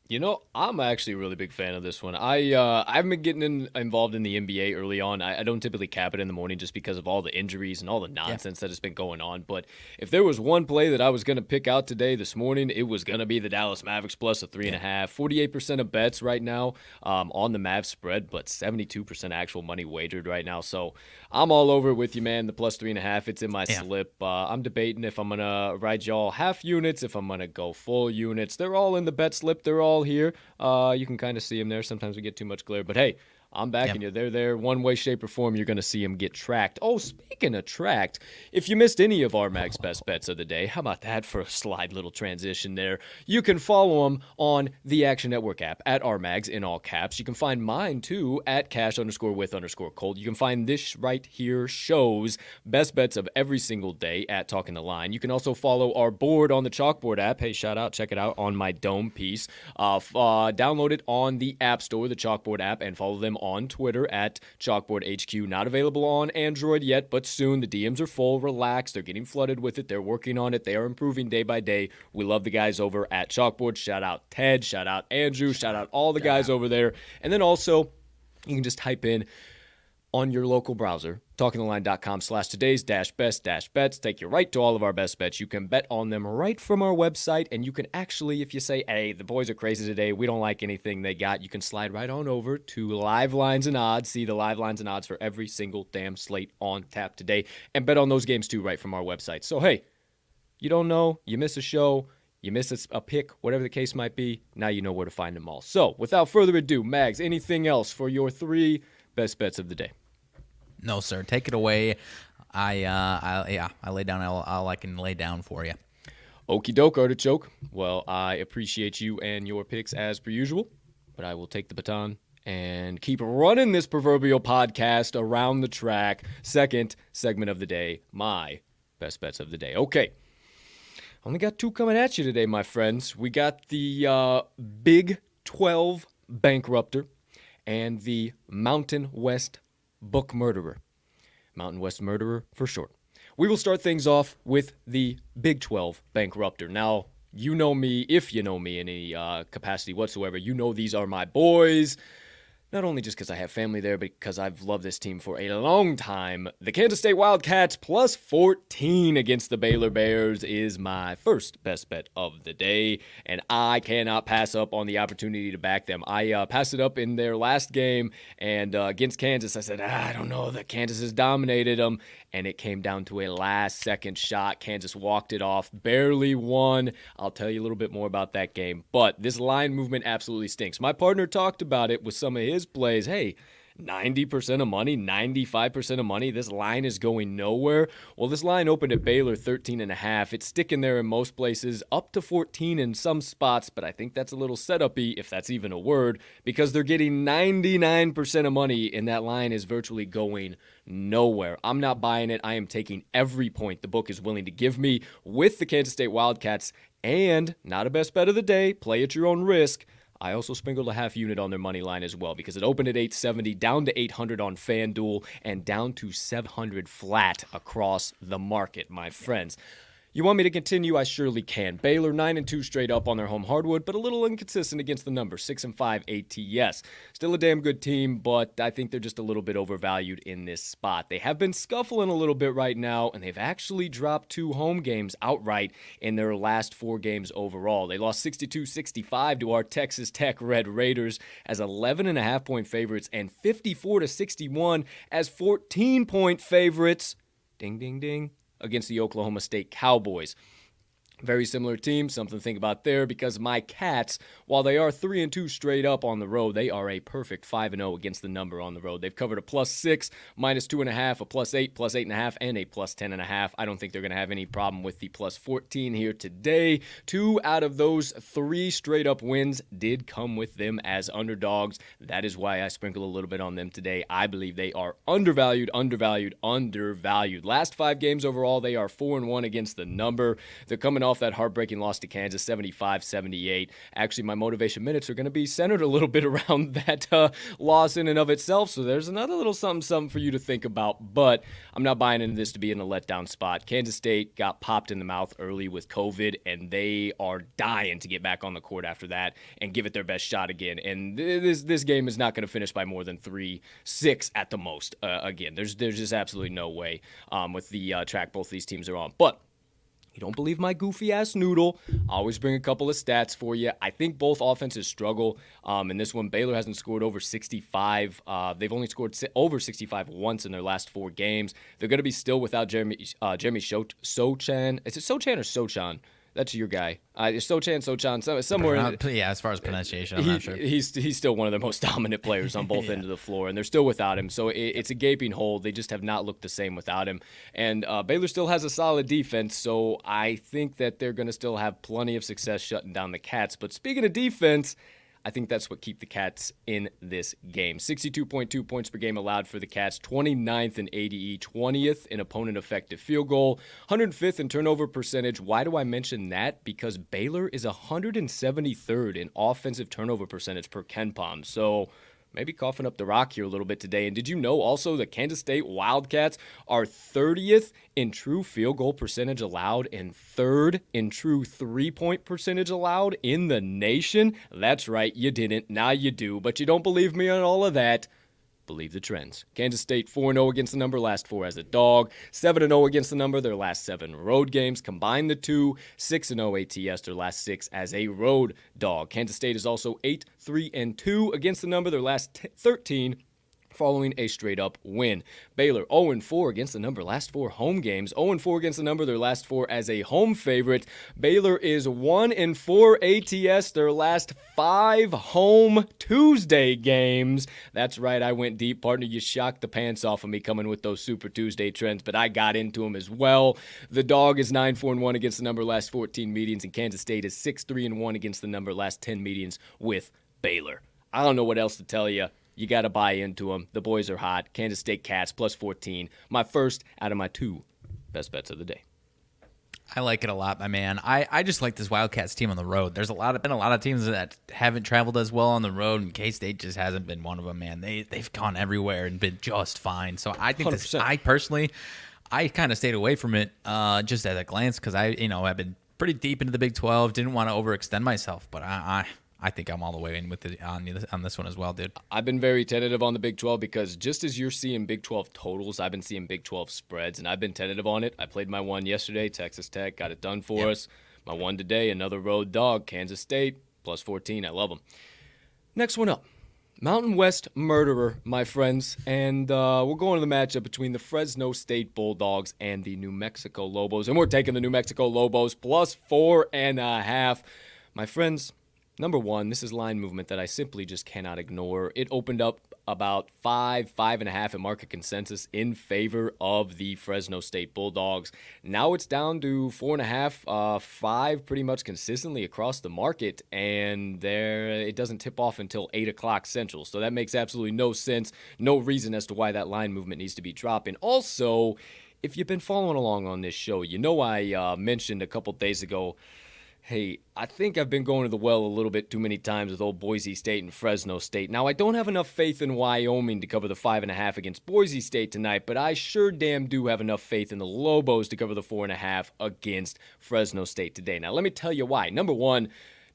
You know, I'm actually a really big fan of this one. I uh, I've been getting in, involved in the NBA early on. I, I, don't typically cap it in the morning just because of all the injuries and all the nonsense yeah. that has been going on. But if there was one play that I was going to pick out today, this morning, it was going to be the Dallas Mavericks plus a three and a half. Forty-eight percent of bets right now um, on the Mavs spread, but seventy-two percent actual money wagered right now. So I'm all over with you, man. The plus three and a half, it's in my yeah. slip. Uh, I'm debating if I'm gonna ride y'all half units, if I'm gonna go full units. They're all in the bet slip. They're all here. Uh, you can kind of see them there. Sometimes we get too much glare, but hey, I'm backing you. They're there one way, shape, or form. You're going to see them get tracked. Oh, speaking of tracked, if you missed any of our Mag's best bets of the day, how about that for a slide little transition there? You can follow them on the Action Network app at RMags in all caps. You can find mine too at cash underscore with underscore cold. You can find this right here shows best bets of every single day at Talking the Line. You can also follow our board on the Chalkboard app. Hey, shout out, check it out on my Dome piece. Uh, f- uh, download it on the App Store, the Chalkboard app, and follow them on Twitter at Chalkboard HQ. Not available on Android yet, but soon. The DMs are full. Relax. They're getting flooded with it. They're working on it. They are improving day by day. We love the guys over at Chalkboard. Shout out Ted. Shout out Andrew. Shout out all the guys over there. And then also, you can just type in on your local browser, talkingtheline.com slash today's dash best dash bets. Take you right to all of our best bets. You can bet on them right from our website. And you can actually, if you say, hey, the boys are crazy today, we don't like anything they got, you can slide right on over to live lines and odds. See the live lines and odds for every single damn slate on tap today. And bet on those games too right from our website. So, hey, you don't know, you miss a show, you miss a, a pick, whatever the case might be, now you know where to find them all. So, without further ado, Mags, anything else for your three best bets of the day? No, sir. Take it away. I, uh, I yeah, I lay down all, all I can lay down for you. Okie doke, artichoke. Well, I appreciate you and your picks as per usual, but I will take the baton and keep running this proverbial podcast around the track. Second segment of the day, my best bets of the day. Okay. Only got two coming at you today, my friends. We got the uh, Big 12 Bankrupter and the Mountain West Book Murderer. Mountain West Murderer for short. We will start things off with the Big 12 Bankrupter. Now, you know me, if you know me in any uh, capacity whatsoever, you know these are my boys. Not only just because I have family there, but because I've loved this team for a long time. The Kansas State Wildcats plus 14 against the Baylor Bears is my first best bet of the day, and I cannot pass up on the opportunity to back them. I uh, passed it up in their last game, and uh, against Kansas, I said, ah, I don't know that Kansas has dominated them, and it came down to a last second shot. Kansas walked it off, barely won. I'll tell you a little bit more about that game, but this line movement absolutely stinks. My partner talked about it with some of his plays. Hey, 90% of money, 95% of money. This line is going nowhere. Well, this line opened at Baylor 13 and a half. It's sticking there in most places, up to 14 in some spots, but I think that's a little setupy, if that's even a word, because they're getting 99% of money and that line is virtually going nowhere. I'm not buying it. I am taking every point the book is willing to give me with the Kansas State Wildcats and not a best bet of the day, play at your own risk. I also sprinkled a half unit on their money line as well because it opened at 870, down to 800 on FanDuel, and down to 700 flat across the market, my friends. You want me to continue? I surely can. Baylor 9 and 2 straight up on their home hardwood, but a little inconsistent against the number 6 and 5 ATS. Still a damn good team, but I think they're just a little bit overvalued in this spot. They have been scuffling a little bit right now, and they've actually dropped two home games outright in their last four games overall. They lost 62 65 to our Texas Tech Red Raiders as 11 and a half point favorites and 54 to 61 as 14 point favorites. Ding, ding, ding against the Oklahoma State Cowboys. Very similar team, something to think about there because my Cats, while they are 3 and 2 straight up on the road, they are a perfect 5 and 0 against the number on the road. They've covered a plus 6, minus 2.5, a plus 8, plus 8.5, and a plus 10.5. I don't think they're going to have any problem with the plus 14 here today. Two out of those three straight up wins did come with them as underdogs. That is why I sprinkle a little bit on them today. I believe they are undervalued, undervalued, undervalued. Last five games overall, they are 4 and 1 against the number. They're coming that heartbreaking loss to Kansas, 75 78. Actually, my motivation minutes are going to be centered a little bit around that uh, loss in and of itself. So there's another little something, something for you to think about. But I'm not buying into this to be in a letdown spot. Kansas State got popped in the mouth early with COVID, and they are dying to get back on the court after that and give it their best shot again. And this this game is not going to finish by more than three, six at the most. Uh, again, there's there's just absolutely no way um, with the uh, track both these teams are on. But you don't believe my goofy ass noodle? I always bring a couple of stats for you. I think both offenses struggle. Um, in this one, Baylor hasn't scored over 65. Uh, they've only scored over 65 once in their last four games. They're going to be still without Jeremy uh, Jeremy Sochan. Is it Sochan or Sochan? That's your guy. Uh, Sochan, Sochan, so, somewhere. Uh, in, yeah, as far as pronunciation, I'm he, not sure. He's he's still one of the most dominant players on both Yeah. ends of the floor, and they're still without him. So it, it's a gaping hole. They just have not looked the same without him. And uh, Baylor still has a solid defense, so I think that they're going to still have plenty of success shutting down the Cats. But speaking of defense. I think that's what keep the Cats in this game. 62.2 points per game allowed for the Cats, 29th in ADE, 20th in opponent effective field goal, 105th in turnover percentage. Why do I mention that? Because Baylor is 173rd in offensive turnover percentage per KenPom. So maybe coughing up the rock here a little bit today. And did you know also the Kansas State Wildcats are 30th in true field goal percentage allowed and third in true three point percentage allowed in the nation? That's right, you didn't. Now you do. But you don't believe me on all of that. Believe the trends. Kansas State 4 0 against the number, last four as a dog. 7 0 against the number, their last seven road games. Combine the two, 6 0 ATS, their last six as a road dog. Kansas State is also 8 3 and 2 against the number, their last t- 13 following a straight up win. Baylor 0 4 against the number, last four home games. 0 4 against the number, their last four as a home favorite. Baylor is 1 4 ATS, their last five home Tuesday games. That's right, I went deep, partner. You shocked the pants off of me coming with those Super Tuesday trends, but I got into them as well. The dog is 9 4 1 against the number, last 14 meetings, and Kansas State is 6 3 1 against the number, last 10 meetings with Baylor. I don't know what else to tell you. You got to buy into them. The boys are hot. Kansas State Cats plus 14. My first out of my two best bets of the day. I like it a lot, my man. I, I just like this Wildcats team on the road. There's a lot of been a lot of teams that haven't traveled as well on the road, and K State just hasn't been one of them. Man, they they've gone everywhere and been just fine. So I think this. 100%. I personally, I kind of stayed away from it uh, just at a glance because I you know I've been pretty deep into the Big Twelve. Didn't want to overextend myself, but I, I I think I'm all the way in with it on this, on this one as well, dude. I've been very tentative on the Big 12 because just as you're seeing Big 12 totals, I've been seeing Big 12 spreads, and I've been tentative on it. I played my one yesterday, Texas Tech, got it done for Yep. us. My one today, another road dog, Kansas State, plus 14. I love them. Next one up. Mountain West Murderer, my friends. And uh, we're going to the matchup between the Fresno State Bulldogs and the New Mexico Lobos. And we're taking the New Mexico Lobos plus four and a half. My friends, number one, this is line movement that I simply just cannot ignore. It opened up about five, five and a half at market consensus in favor of the Fresno State Bulldogs. Now it's down to four and a half, uh, five, pretty much consistently across the market, and there it doesn't tip off until eight o'clock central. So that makes absolutely no sense. No reason as to why that line movement needs to be dropping. Also, if you've been following along on this show, you know I uh, mentioned a couple days ago Hey, I think I've been going to the well a little bit too many times with old Boise State and Fresno State. Now, I don't have enough faith in Wyoming to cover the five and a half against Boise State tonight, but I sure damn do have enough faith in the Lobos to cover the four and a half against Fresno State today. Now, let me tell you why. Number one,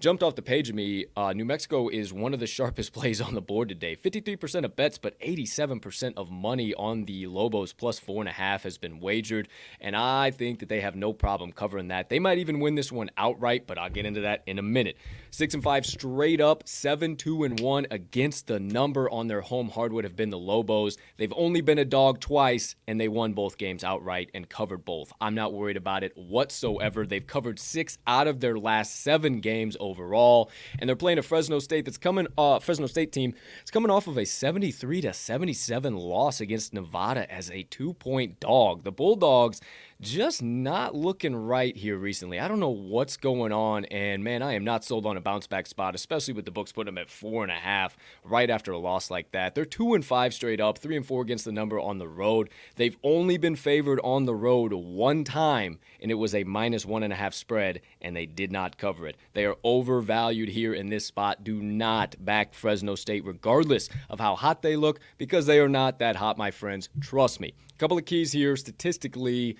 jumped off the page of me. Uh, New Mexico is one of the sharpest plays on the board today. 53% of bets, but 87% of money on the Lobos plus four and a half has been wagered. And I think that they have no problem covering that. They might even win this one outright, but I'll get into that in a minute. Six and five straight up, seven, two, and one against the number on their home hardwood have been the Lobos. They've only been a dog twice, and they won both games outright and covered both. I'm not worried about it whatsoever. They've covered six out of their last seven games overall, and they're playing a Fresno State that's coming. Uh, Fresno State team is coming off of a 73 to 77 loss against Nevada as a two-point dog. The Bulldogs just not looking right here recently. I don't know what's going on, and man, I am not sold on a bounce back spot, especially with the books putting them at four and a half right after a loss like that. They're two and five straight up, three and four against the number on the road. They've only been favored on the road one time, and it was a minus one and a half spread, and they did not cover it. They are overvalued here in this spot. Do not back Fresno State, regardless of how hot they look, because they are not that hot, my friends. Trust me. A couple of keys here statistically.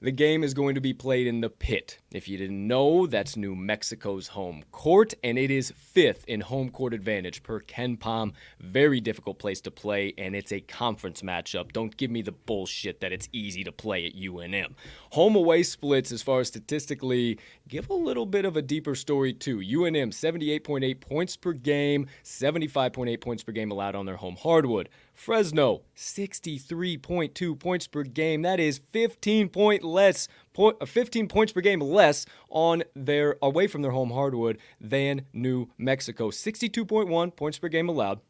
The game is going to be played in the pit. If you didn't know, that's New Mexico's home court, and it is fifth in home court advantage per KenPom. Very difficult place to play, and it's a conference matchup. Don't give me the bullshit that it's easy to play at UNM. Home away splits, as far as statistically, give a little bit of a deeper story too. UNM 78.8 points per game, 75.8 points per game allowed on their home hardwood. Fresno, 63.2 points per game. That is 15 point less, uh, 15 points per game less on their away from their home hardwood than New Mexico. 62.1 points per game allowed.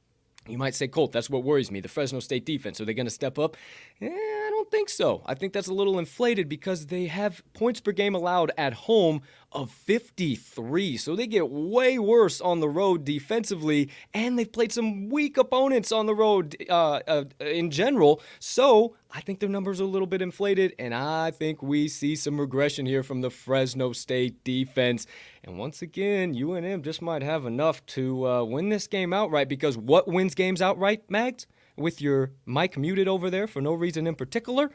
You might say, Colt, that's what worries me. The Fresno State defense. Are they going to step up? Eh, I don't think so. I think that's a little inflated because they have points per game allowed at home of 53. So they get way worse on the road defensively, and they've played some weak opponents on the road uh, uh, in general. So I think their numbers are a little bit inflated, and I think we see some regression here from the Fresno State defense. And once again, UNM just might have enough to uh, win this game outright because what wins games outright, Mags? With your mic muted over there for no reason in particular?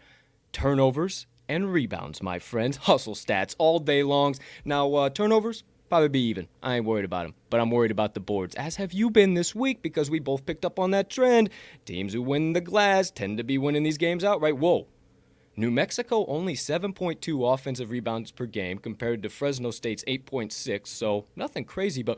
Turnovers and rebounds, my friends. Hustle stats all day longs. Now, uh, turnovers, probably be even. I ain't worried about them, but I'm worried about the boards, as have you been this week because we both picked up on that trend. Teams who win the glass tend to be winning these games outright. Whoa. New Mexico only 7.2 offensive rebounds per game compared to Fresno State's 8.6, so nothing crazy, but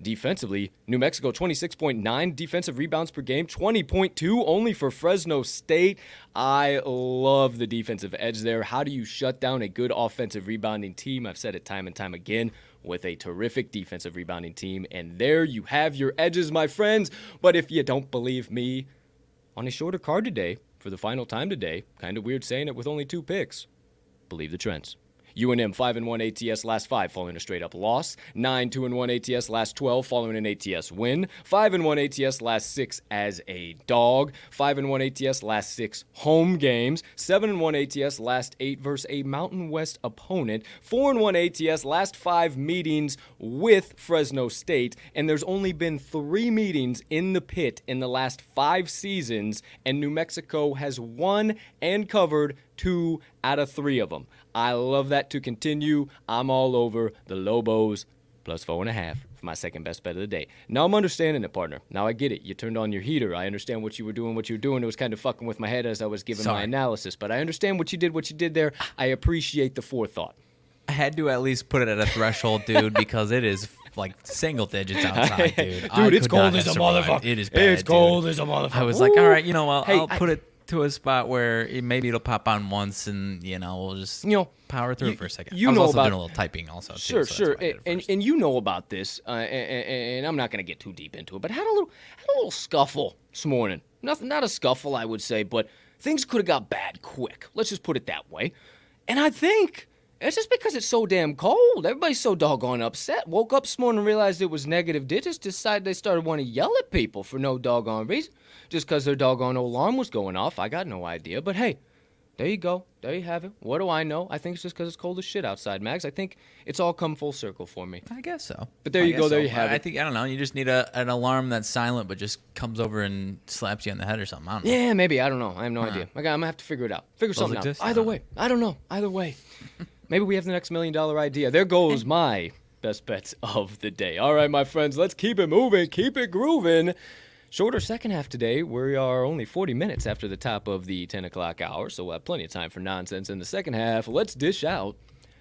Defensively, New Mexico 26.9 defensive rebounds per game, 20.2 only for Fresno State. I love the defensive edge there. How do you shut down a good offensive rebounding team? I've said it time and time again with a terrific defensive rebounding team. And there you have your edges, my friends. But if you don't believe me, on a shorter card today, for the final time today, kind of weird saying it with only two picks, believe the trends. UNM 5 and 1 ATS last 5 following a straight up loss, 9 2 and 1 ATS last 12 following an ATS win, 5 and 1 ATS last 6 as a dog, 5 and 1 ATS last 6 home games, 7 and 1 ATS last 8 versus a Mountain West opponent, 4 and 1 ATS last 5 meetings with Fresno State, and there's only been 3 meetings in the pit in the last 5 seasons and New Mexico has won and covered 2 out of 3 of them. I love that to continue. I'm all over the Lobos plus four and a half for my second best bet of the day. Now I'm understanding it, partner. Now I get it. You turned on your heater. I understand what you were doing, what you were doing. It was kind of fucking with my head as I was giving Sorry. my analysis, but I understand what you did, what you did there. I appreciate the forethought. I had to at least put it at a threshold, dude, because it is like single digits outside, dude. I Dude, it's could cold as a survived. motherfucker. It is bad, It's cold dude. as a motherfucker. I was like, all right, you know, I'll, Hey, I'll I- put it to a spot where it, maybe it'll pop on once, and you know, we'll just You know, power through you- it for a second. you I was know also about- doing a little typing, also. Too, Sure, so sure, why I did and, and and you know about this, uh, and, and I'm not going to get too deep into it, but I had a little had a little scuffle this morning. Nothing, not a scuffle, I would say, but things could have got bad quick. Let's just put it that way. And I think it's just because it's so damn cold. Everybody's so doggone upset. Woke up this morning and realized it was negative digits. Decided they started wanting to yell at people for no doggone reason, just because their doggone alarm was going off. I got no idea, but hey. There you go. There you have it. What do I know? I think it's just because it's cold as shit outside, Mags. I think it's all come full circle for me. I guess so. But there I you go, guess there you have I it. I think I don't know. You just need a an alarm that's silent, but just comes over and slaps you on the head or something. I don't know. Yeah, maybe. I don't know. I have no idea. I got, I'm gonna have to figure it out. Figure Those something exist? out. Either way, I don't know. Either way, maybe we have the next million dollar idea. There goes my best bets of the day. All right, my friends, let's keep it moving, keep it grooving. Shorter second half today. We are only 40 minutes after the top of the 10 o'clock hour, so we'll have plenty of time for nonsense in the second half. Let's dish out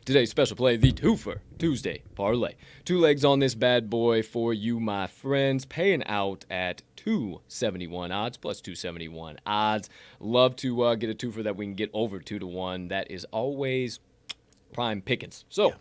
Today's special play, the twofer Tuesday parlay. Two legs on this bad boy for you, my friends, paying out at 271 odds plus 271 odds. Love to uh, get a twofer that we can get over two to one. That is always prime pickings. So.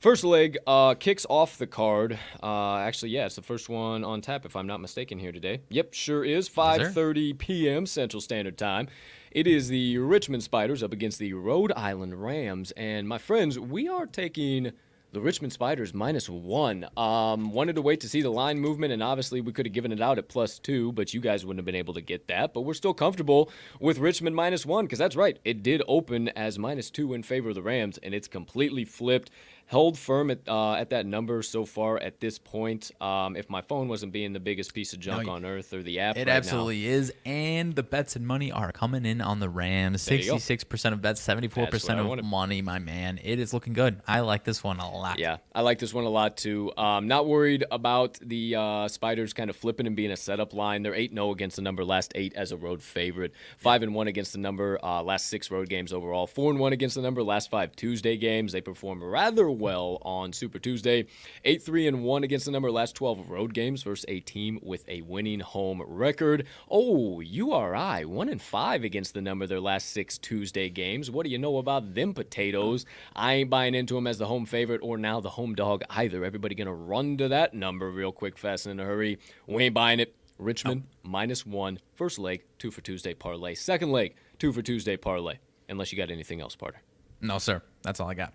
First leg uh, kicks off the card. Uh, actually, yeah, it's the first one on tap, if I'm not mistaken, here today. Yep, sure is. 5:30 p.m. Central Standard Time. It is the Richmond Spiders up against the Rhode Island Rams, and my friends, we are taking the Richmond Spiders minus one. Um, wanted to wait to see the line movement, and obviously we could have given it out at plus two, but you guys wouldn't have been able to get that. But we're still comfortable with Richmond minus one because that's right. It did open as minus two in favor of the Rams, and it's completely flipped. Held firm at uh, at that number so far at this point. Um, if my phone wasn't being the biggest piece of junk you- on earth or the app, It right now- absolutely is, and the bets and money are coming in on the Rams. Go. Sixty-six percent of bets, seventy four percent of money, my man. It is looking good. I like this one a lot. Yeah, I like this one a lot too. Um, not worried about the uh, Spiders kind of flipping and being a setup line. They're 8 0 against the number last eight as a road favorite, 5 and 1 against the number uh, last six road games overall, 4 and 1 against the number last five Tuesday games. They perform rather well on Super Tuesday. 8 3 and 1 against the number last 12 road games versus a team with a winning home record. Oh, URI 1 and 5 against the number their last six Tuesday games. What do you know about them potatoes? I ain't buying into them as the home favorite or now the home dog either. Everybody going to run to that number real quick, fast, and in a hurry. We ain't buying it. Richmond minus one. First leg, two for Tuesday parlay. Second leg, two for Tuesday parlay. Unless you got anything else, Parter. No, sir. That's all I got.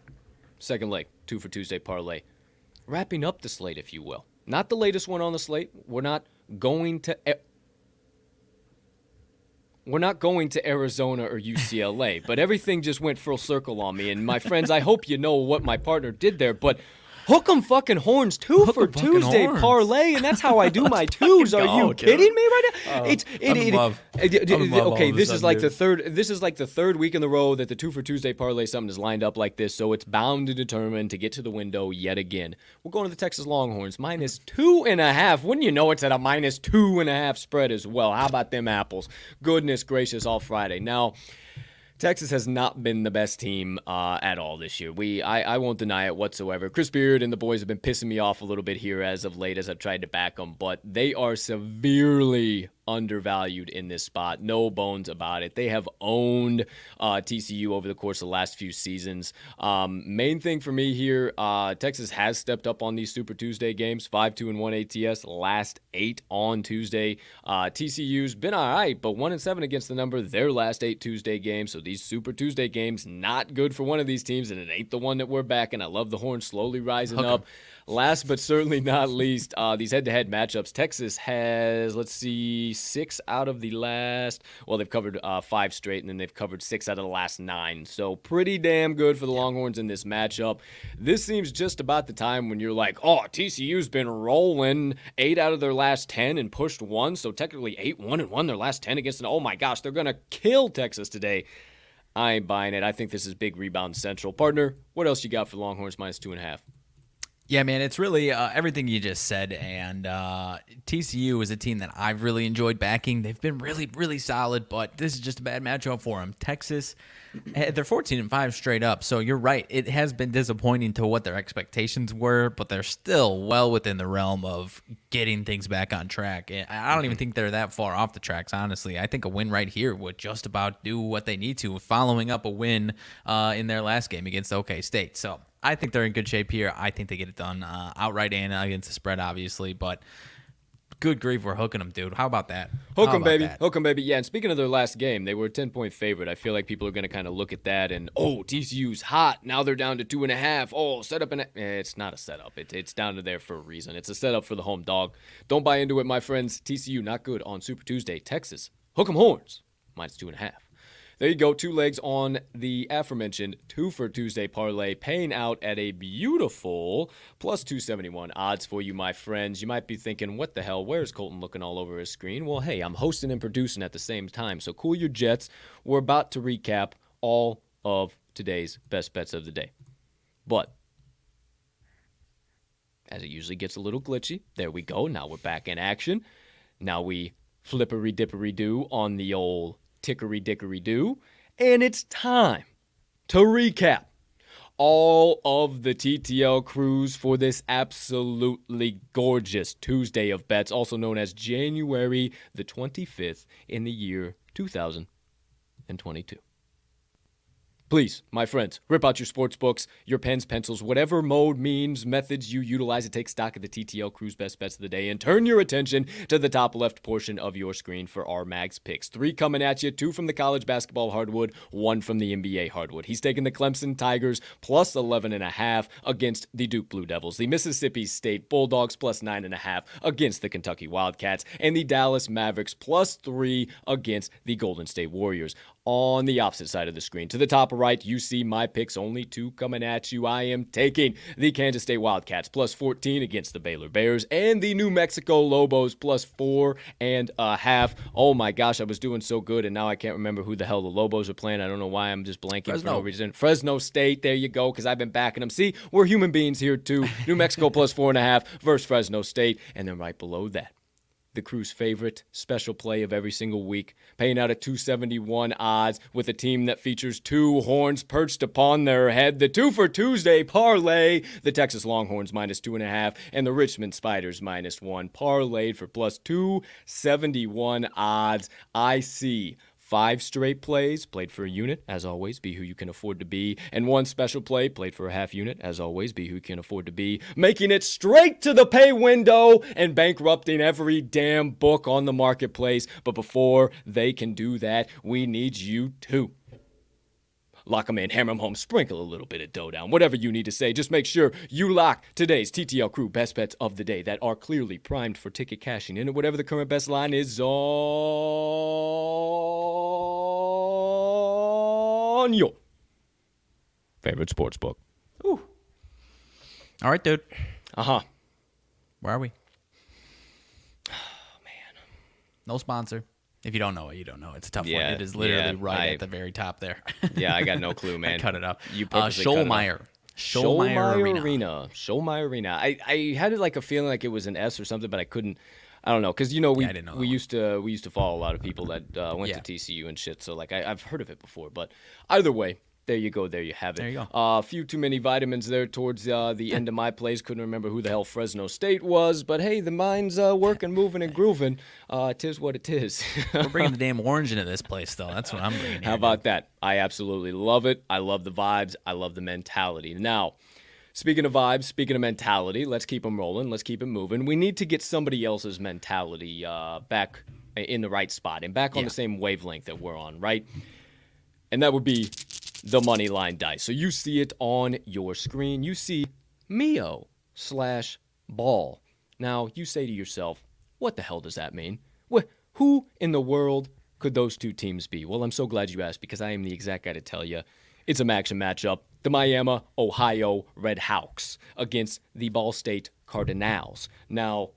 Second leg, two for Tuesday parlay. Wrapping up the slate, if you will. Not the latest one on the slate. We're not going to. We're not going to Arizona or UCLA, but everything just went full circle on me. And my friends, I hope you know what my partner did there, but Hook 'em fucking horns two Hook for 'em fucking Tuesday horns. parlay, and that's how I do my twos. Are you go, kidding me right now? Oh, it's it, I'm in it- love. it- it- I'm in love all okay. of a This is sudden, like the dude. third. This is like the third week in the row that the two for Tuesday parlay something is lined up like this. So it's bound to determine to get to the window yet again. We're going to the Texas Longhorns minus two and a half. Wouldn't you know it's at a minus two and a half spread as well? How about them apples? Goodness gracious, all Friday now. Texas has not been the best team uh, at all this year. We, I, I won't deny it whatsoever. Chris Beard and the boys have been pissing me off a little bit here as of late as I've tried to back them, but they are severely undervalued in this spot. No bones about it. They have owned uh, TCU over the course of the last few seasons. Um, main thing for me here, uh, Texas has stepped up on these Super Tuesday games. Five two and one ATS. Last eight on Tuesday. Uh, TCU's been all right, but one and seven against the number. Their last eight Tuesday games. So these Super Tuesday games not good for one of these teams, and it ain't the one that we're backing. I love the horn slowly rising up. Last but certainly not least, uh, these head-to-head matchups. Texas has, let's see, six out of the last. Well, they've covered uh, five straight, and then they've covered six out of the last nine. So pretty damn good for the Longhorns in this matchup. This seems just about the time when you're like, oh, TCU's been rolling eight out of their last ten and pushed one, so technically eight one and one their last ten against an. Oh my gosh, they're gonna kill Texas today. I ain't buying it. I think this is big rebound central. Partner, what else you got for Longhorns minus two and a half? Yeah, man, it's really uh, everything you just said. And uh, TCU is a team that I've really enjoyed backing. They've been really, really solid, but this is just a bad matchup for them. Texas, eh, they're 14 and 5 straight up. So you're right. It has been disappointing to what their expectations were, but they're still well within the realm of getting things back on track. And I don't even think they're that far off the tracks, honestly. I think a win right here would just about do what they need to, following up a win uh, in their last game against OK State. So. I think they're in good shape here. I think they get it done uh, outright and against the spread, obviously. But good grief, we're hooking them, dude. How about that? Hook them, baby. that? Hook 'em, baby. Yeah, and speaking of their last game, they were a 10 point favorite. I feel like people are going to kind of look at that and, oh, TCU's hot. Now they're down to two and a half. Oh, set up and. Eh, it's not a setup. It, it's down to there for a reason. It's a setup for the home dog. Don't buy into it, my friends. TCU not good on Super Tuesday. Texas. Hook 'em horns. Minus two and a half. There you go, two legs on the aforementioned two for Tuesday parlay, paying out at a beautiful plus 271 odds for you, my friends. You might be thinking, what the hell? Where's Colton looking all over his screen? Well, hey, I'm hosting and producing at the same time, so cool your jets. We're about to recap all of today's best bets of the day. But as it usually gets a little glitchy, there we go. Now we're back in action. Now we flippery dippery do on the old tickery dickory do. And it's time to recap all of the TTL crews for this absolutely gorgeous Tuesday of bets, also known as January the 25th in the year 2022. Please, my friends, rip out your sports books, your pens, pencils, whatever mode, means, methods you utilize to take stock of the TTL Cruise Best Bets of the Day, and turn your attention to the top left portion of your screen for our Mags picks. Three coming at you, two from the college basketball hardwood, one from the NBA hardwood. He's taking the Clemson Tigers plus 11 and a half against the Duke Blue Devils, the Mississippi State Bulldogs plus nine and a half against the Kentucky Wildcats, and the Dallas Mavericks plus three against the Golden State Warriors on the opposite side of the screen. To the top right, you see my picks, only two coming at you. I am taking the Kansas State Wildcats plus 14 against the Baylor Bears and the New Mexico Lobos plus four and a half. Oh my gosh, I was doing so good, and now I can't remember who the hell the Lobos are playing. I don't know why I'm just blanking for no Fresno. reason. Fresno State, there you go, because I've been backing them. See, we're human beings here too. New Mexico plus four and a half versus Fresno State, and then right below that the crew's favorite special play of every single week, paying out at 271 odds with a team that features two horns perched upon their head. The two for Tuesday parlay, the Texas Longhorns minus two and a half, and the Richmond Spiders minus one, parlayed for plus 271 odds. I see Five straight plays, played for a unit, as always, be who you can afford to be. And one special play, played for a half unit, as always, be who you can afford to be. Making it straight to the pay window and bankrupting every damn book on the marketplace. But before they can do that, we need you too lock them in, hammer them home, sprinkle a little bit of dough down, whatever you need to say. Just make sure you lock today's TTL crew best bets of the day that are clearly primed for ticket cashing in, and whatever the current best line is on your favorite sports book. Ooh. All right, dude. Uh huh. Where are we? Oh man. No sponsor. If you don't know it, you don't know. It's a tough Yeah, one. It is literally yeah, right I- at the very top there. Yeah, I got no clue, man. Cut it up. You uh, purposely cut it. Schollmaier. Schollmaier Schollmaier Arena. Arena. Schollmaier Arena. I, I had like a feeling like it was an S or something, but I couldn't. I don't know because you know we Yeah, know we one. used to we used to follow a lot of people that uh, went Yeah. to TCU and shit. So like I, I've heard of it before, but either way. There you go. There you have it. There you go. A few too many vitamins there towards uh, the end of my plays. Couldn't remember who the hell Fresno State was, but hey, the mind's uh, working, moving, and grooving. Uh, tis what it is. We're bringing the damn orange into this place, though. That's what I'm bringing. How here, about that? I absolutely love it. I love the vibes. I love the mentality. Now, speaking of vibes, speaking of mentality, let's keep them rolling. Let's keep it moving. We need to get somebody else's mentality uh, back in the right spot and back on Yeah. the same wavelength that we're on, right? And that would be the money line dice. So you see it on your screen. You see Mio slash ball. Now you say to yourself, what the hell does that mean? Wh- who in the world could those two teams be? Well, I'm so glad you asked because I am the exact guy to tell you. It's a match action matchup. The Miami, Ohio Red Hawks against the Ball State Cardinals. Now,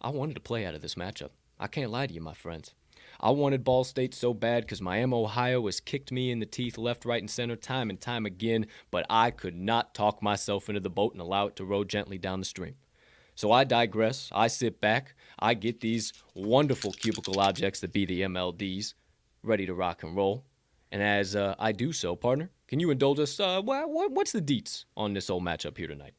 I wanted to play out of this matchup. I can't lie to you, my friends. I wanted Ball State so bad because Miami, Ohio has kicked me in the teeth left, right, and center time and time again, but I could not talk myself into the boat and allow it to row gently down the stream. So I digress. I sit back. I get these wonderful cubicle objects that be the MLDs ready to rock and roll. And as uh, I do so, partner, can you indulge us? Uh, wha- wha- what's the deets on this old matchup here tonight?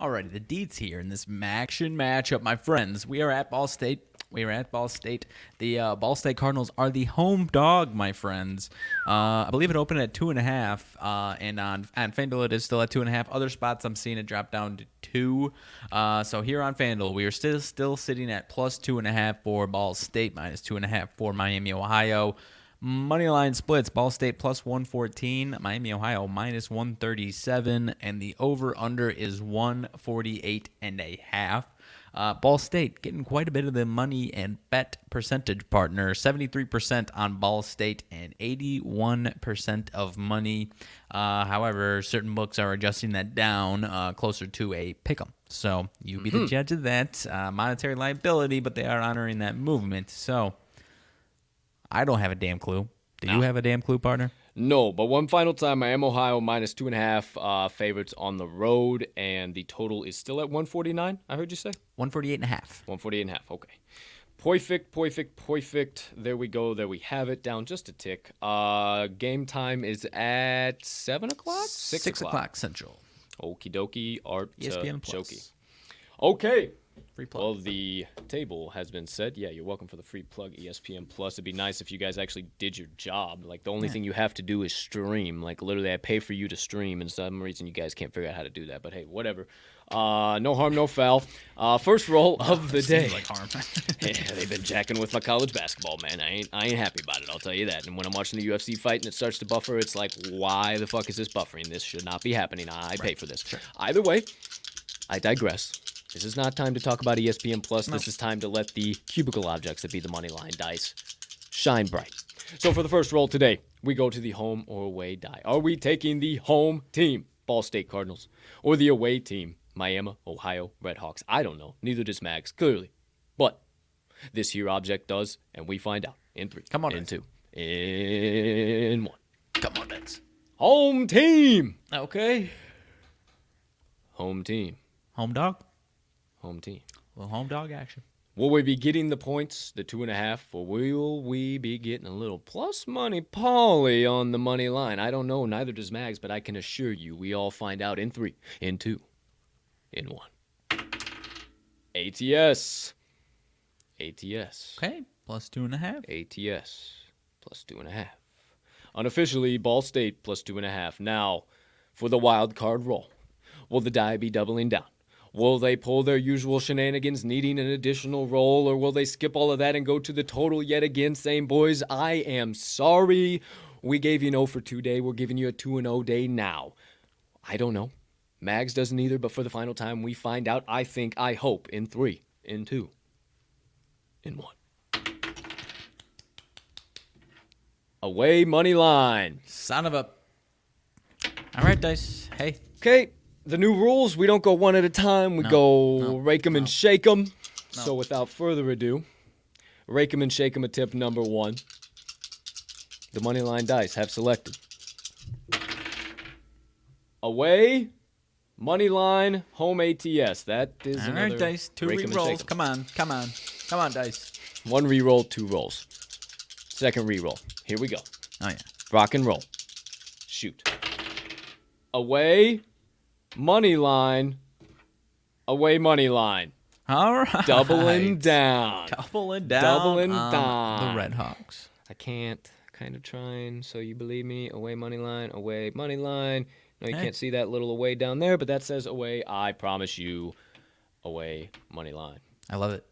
Alrighty, the deets here in this MACtion matchup, my friends. We are at Ball State. We are at Ball State. The uh, Ball State Cardinals are the home dog, my friends. Uh, I believe it opened at two and a half, uh, and on on FanDuel it is still at two and a half. Other spots I'm seeing it drop down to two. Uh, so here on FanDuel, we are still still sitting at plus two and a half for Ball State, minus two and a half for Miami, Ohio. Money line splits Ball State plus 114, Miami, Ohio minus 137, and the over under is 148 and a half. Uh, Ball State getting quite a bit of the money and bet percentage partner 73% on Ball State and 81% of money. Uh, however, certain books are adjusting that down uh, closer to a pick 'em. So you be the judge of that. Uh, monetary liability, but they are honoring that movement. So. I don't have a damn clue. Do you have a damn clue, partner? No, but one final time, I am Ohio minus two and a half uh, favorites on the road, and the total is still at 149. I heard you say 148 and a half. 148 and a half. Okay. Perfect, perfect, perfect. There we go. There we have it. Down just a tick. Uh, game time is at seven o'clock. Six, o'clock. Central. Okie dokie. Art. ESPN uh, Plus. Jokey. Okay. Free plug. Well, the table has been set. Yeah, you're welcome for the free plug, ESPN Plus. It'd be nice if you guys actually did your job. Like the only thing you have to do is stream. Like literally, I pay for you to stream, and some reason you guys can't figure out how to do that. But hey, whatever. Uh, no harm, no foul. Uh, first roll of the day. Like harm. Yeah, they've been jacking with my college basketball, man. I ain't, I ain't happy about it. I'll tell you that. And when I'm watching the UFC fight and it starts to buffer, it's like, why the fuck is this buffering? This should not be happening. I pay for this. Either way, I digress. This is not time to talk about ESPN Plus. This is time to let the cubicle objects that be the money line dice shine bright. So for the first roll today, we go to the home or away die. Are we taking the home team, Ball State Cardinals, or the away team, Miami, Ohio Redhawks? I don't know. Neither does Mags, clearly. But this here object does, and we find out in three. Come on, in Mags. two, in one. Come on, Dex. Home team. Okay. Home team. Home dog. Home team. Well, home dog action. Will we be getting the points, the two and a half, or will we be getting a little plus money Polly on the money line? I don't know, neither does Mags, but I can assure you we all find out in three, in two, in one. ATS. ATS. Okay, plus two and a half. ATS plus two and a half. Unofficially, Ball State plus two and a half. Now, for the wild card roll, will the die be doubling down? Will they pull their usual shenanigans, needing an additional roll, or will they skip all of that and go to the total yet again, saying, Boys, I am sorry. We gave you an 0 for 2 day. We're giving you a 2 and 0 day now. I don't know. Mags doesn't either, but for the final time, we find out, I think, I hope, in three, in two, in one. Away money line. Son of a. All right, dice. Hey, Okay, the new rules, we don't go one at a time. We No, go no, rake 'em no. and shake 'em. So without further ado, rake 'em and shake 'em a tip number one. The money line dice have selected. Away, money line, home ATS. That is all another right, dice. Two rake 'em and shake re-rolls. Come on, come on, come on, dice. One re-roll, two rolls. Second re-roll. Here we go. Oh yeah. Rock and roll. Shoot. Away, money line. Away, money line. All right. Doubling down. Doubling down. Doubling down. The Red Hawks. I can't. Kind of trying. So you believe me? Away, money line. Away, money line. No, you Hey. can't see that little away down there, but that says away. I promise you, away, money line. I love it.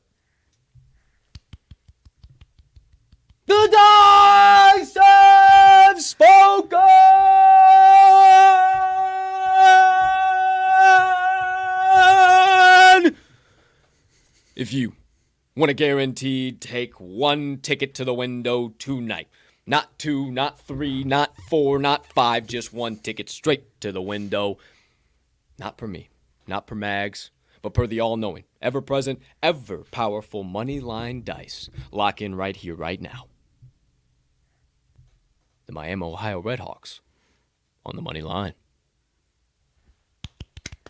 The dice have spoken. If you want a guaranteed take one ticket to the window tonight, not two, not three, not four, not five, just one ticket straight to the window. Not per me, not per mags, but per the all knowing, ever present, ever powerful money line dice. Lock in right here, right now. The Miami, Ohio Redhawks on the money line.